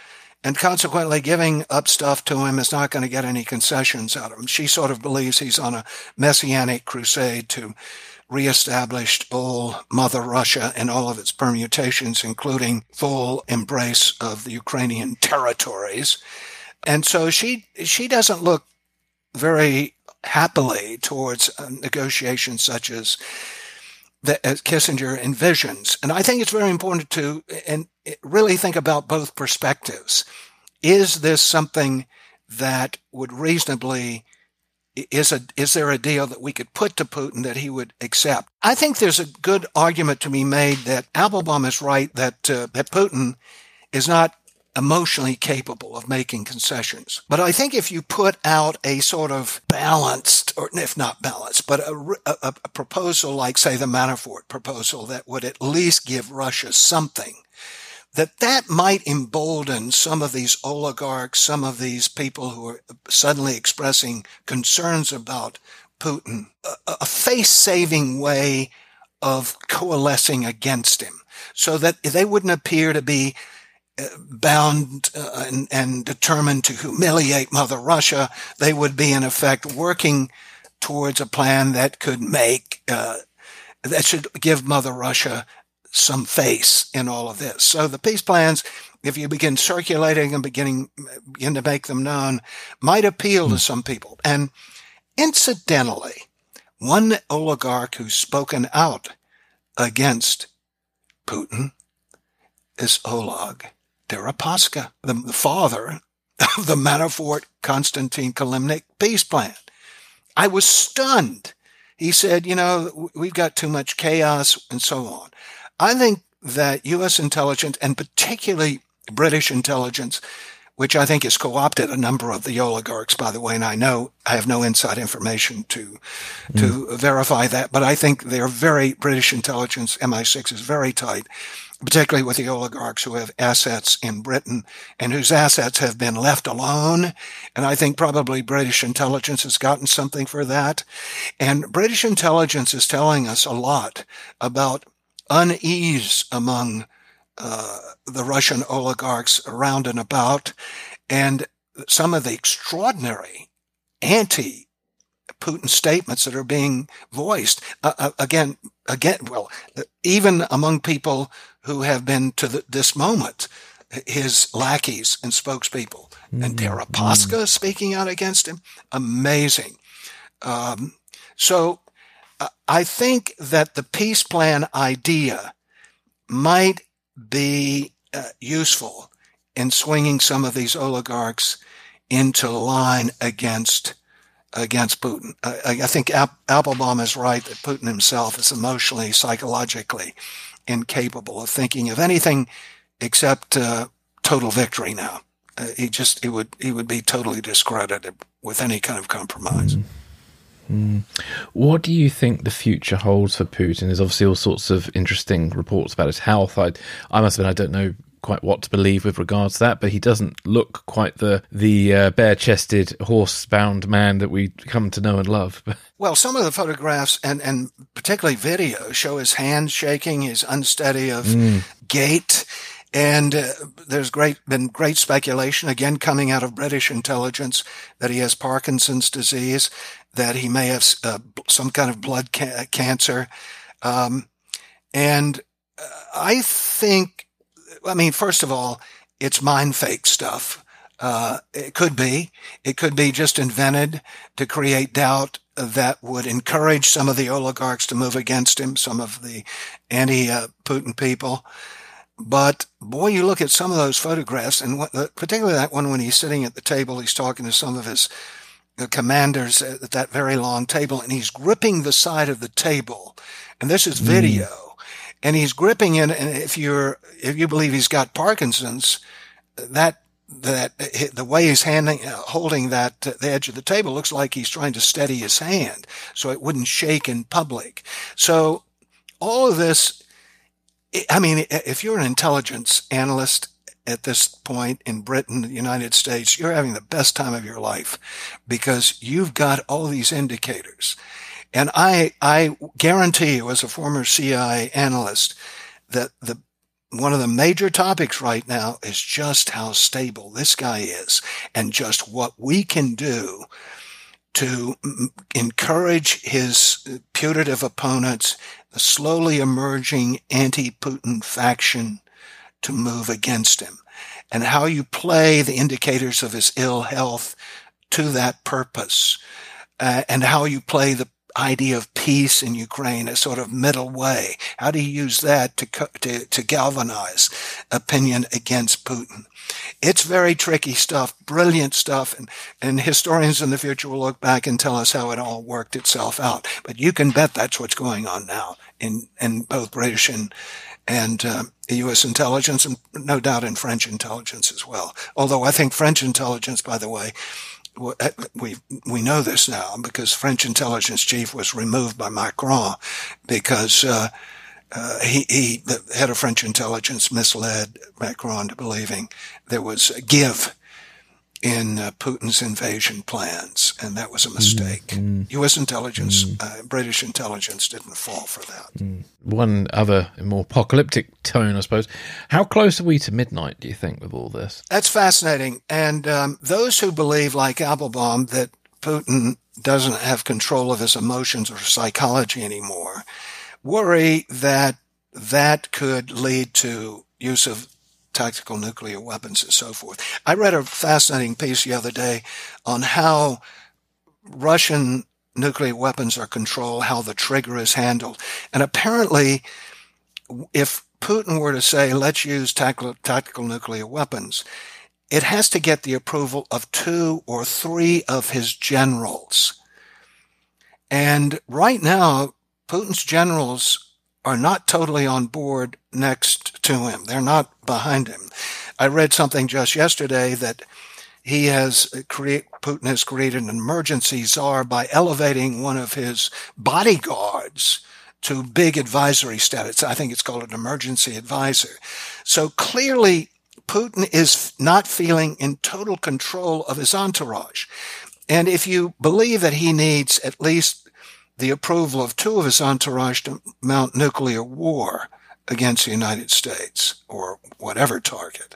and consequently giving up stuff to him is not going to get any concessions out of him. She sort of believes he's on a messianic crusade to reestablish old Mother Russia and all of its permutations, including full embrace of the Ukrainian territories. And so she she doesn't look very happily towards negotiations such as that Kissinger envisions. And I think it's very important to and really think about both perspectives. Is this something that would reasonably is a is there a deal that we could put to Putin that he would accept? I think there's a good argument to be made that Applebaum is right that uh, that Putin is not emotionally capable of making concessions. But I think if you put out a sort of balanced, or if not balanced, but a, a, a proposal like, say, the Manafort proposal that would at least give Russia something, that that might embolden some of these oligarchs, some of these people who are suddenly expressing concerns about Putin, a, a face-saving way of coalescing against him so that they wouldn't appear to be bound uh, and, and, determined to humiliate Mother Russia, they would be in effect working towards a plan that could make, uh, that should give Mother Russia some face in all of this. So the peace plans, if you begin circulating and beginning, begin to make them known, might appeal to some people. And incidentally, one oligarch who's spoken out against Putin is Oleg Deripaska, the, the father of the Manafort Konstantin Kilimnik peace plan. I was stunned. He said, you know, we've got too much chaos and so on. I think that U.S. intelligence and particularly British intelligence, which I think has co-opted a number of the oligarchs, by the way, and I know I have no inside information to, mm. to verify that, but I think they're very, British intelligence, MI6 is very tight particularly with the oligarchs who have assets in Britain and whose assets have been left alone. And I think probably British intelligence has gotten something for that. And British intelligence is telling us a lot about unease among uh, the Russian oligarchs around and about and some of the extraordinary anti Putin statements that are being voiced. Uh, uh again, again, well, even among people who have been to the, this moment his lackeys and spokespeople. Mm-hmm. And Deripaska mm-hmm. speaking out against him. Amazing. Um, so uh, I think that the peace plan idea might be uh, useful in swinging some of these oligarchs into line against against Putin. I, I think Applebaum is right that Putin himself is emotionally, psychologically incapable of thinking of anything except uh, total victory now. Uh, he just he would he would be totally discredited with any kind of compromise. Mm. What do you think the future holds for Putin? There's obviously all sorts of interesting reports about his health. I, I must admit, I don't know quite what to believe with regards to that, but he doesn't look quite the the uh, bare-chested, horse-bound man that we come to know and love. <laughs> well, some of the photographs and and particularly video show his hands shaking, his unsteady of mm. gait. And uh, there's great been great speculation again coming out of British intelligence that he has Parkinson's disease, that he may have uh, some kind of blood ca- cancer, um, and uh, I think I mean, first of all, it's mind fake stuff. Uh, it could be. It could be just invented to create doubt that would encourage some of the oligarchs to move against him, some of the anti-Putin people. But boy, you look at some of those photographs, and what, particularly that one when he's sitting at the table, he's talking to some of his commanders at that very long table, and he's gripping the side of the table. And this is hmm. video. Mm and he's gripping it. And if you're, if you believe he's got Parkinson's, that that the way he's handing, uh, holding that uh, the edge of the table looks like he's trying to steady his hand so it wouldn't shake in public. So all of this, I mean, if you're an intelligence analyst at this point in Britain, the United States, you're having the best time of your life because you've got all these indicators. And I, I guarantee you as a former CIA analyst that the one of the major topics right now is just how stable this guy is and just what we can do to encourage his putative opponents, the slowly emerging anti-Putin faction to move against him and how you play the indicators of his ill health to that purpose uh, and how you play the idea of peace in Ukraine, a sort of middle way. How do you use that to, to, to galvanize opinion against Putin? It's very tricky stuff, brilliant stuff, and, and historians in the future will look back and tell us how it all worked itself out. But you can bet that's what's going on now in, in both British and, and uh, U.S. intelligence, and no doubt in French intelligence as well. Although I think French intelligence, by the way, we we know this now because French intelligence chief was removed by Macron because uh, uh, he, he the head of French intelligence misled Macron to believing there was a give in uh, Putin's invasion plans, and that was a mistake. Mm, U.S. intelligence, mm. uh, British intelligence didn't fall for that. Mm. One other more apocalyptic tone, I suppose. How close are we to midnight? Do you think with all this? That's fascinating. And um, those who believe, like Applebaum, that Putin doesn't have control of his emotions or psychology anymore, worry that that could lead to use of tactical nuclear weapons and so forth. I read a fascinating piece the other day on how Russian nuclear weapons are controlled, how the trigger is handled. And apparently, if Putin were to say, let's use tactical, nuclear weapons, it has to get the approval of two or three of his generals. And right now, Putin's generals are not totally on board next to him. They're not behind him. I read something just yesterday that he has create, Putin has created an emergency czar by elevating one of his bodyguards to big advisory status. I think it's called an emergency advisor. So clearly Putin is not feeling in total control of his entourage. And if you believe that he needs at least the approval of two of his entourage to mount nuclear war against the United States or whatever target,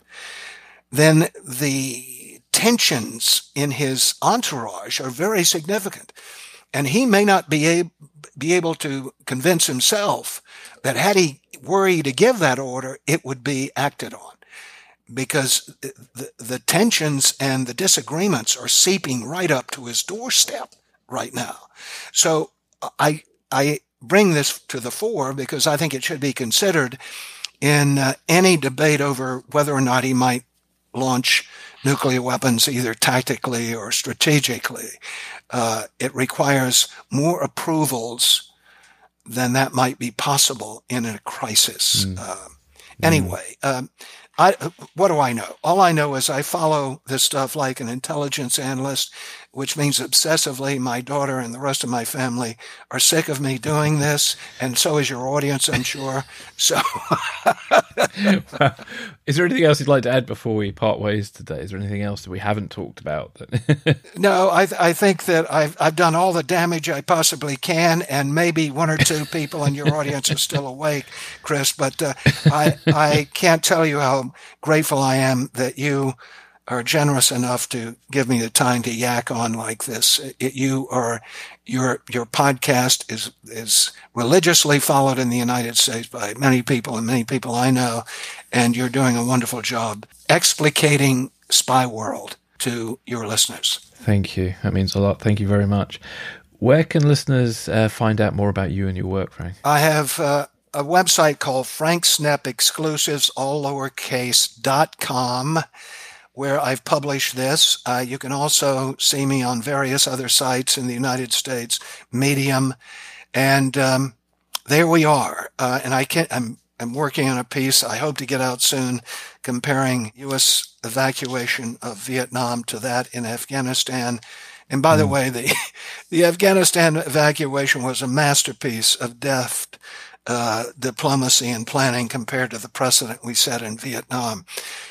then the tensions in his entourage are very significant. And he may not be, able, be able to convince himself that had he worried to give that order, it would be acted on. Because the, the tensions and the disagreements are seeping right up to his doorstep right now. So I, I bring this to the fore because I think it should be considered in uh, any debate over whether or not he might launch nuclear weapons either tactically or strategically. Uh, it requires more approvals than that might be possible in a crisis. Mm. Uh, anyway, mm. I, what do I know? All I know is I follow this stuff like an intelligence analyst which means obsessively my daughter and the rest of my family are sick of me doing this, and so is your audience, I'm sure. <laughs> So, <laughs> is there anything else you'd like to add before we part ways today? Is there anything else that we haven't talked about? <laughs> no, I, I think that I've I've done all the damage I possibly can, and maybe one or two people in your audience are still awake, Chris. But uh, I I can't tell you how grateful I am that you are generous enough to give me the time to yak on like this. It, you are your your podcast is is religiously followed in the United States by many people and many people I know, and you're doing a wonderful job explicating spy world to your listeners. Thank you. That means a lot. Thank you very much. Where can listeners uh, find out more about you and your work, Frank? I have uh, a website called Frank Snepp Exclusives, all lowercase, dot com where I've published this. Uh, you can also see me on various other sites in the United States, Medium, and um, there we are. Uh, and I can't, I'm, I'm working on a piece I hope to get out soon comparing U.S. evacuation of Vietnam to that in Afghanistan. And by mm. the hmm. way, the, <laughs> the Afghanistan evacuation was a masterpiece of deft uh, diplomacy and planning compared to the precedent we set in Vietnam.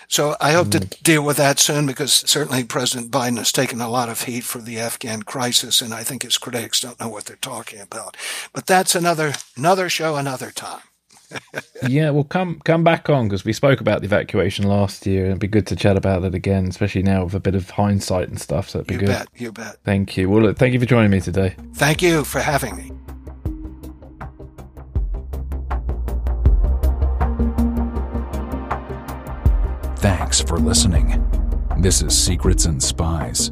So I hope mm. to hmm. deal with that soon because certainly President Biden has taken a lot of heat for the Afghan crisis, and I think his critics don't know what they're talking about. But that's another another show, another time. <laughs> yeah, well, come come back on because we spoke about the evacuation last year, and it'd be good to chat about it again, especially now with a bit of hindsight and stuff. So it'd be you good. Bet, you bet. Thank you. Well, look, thank you for joining me today. Thank you for having me. Thanks for listening. This is Secrets and Spies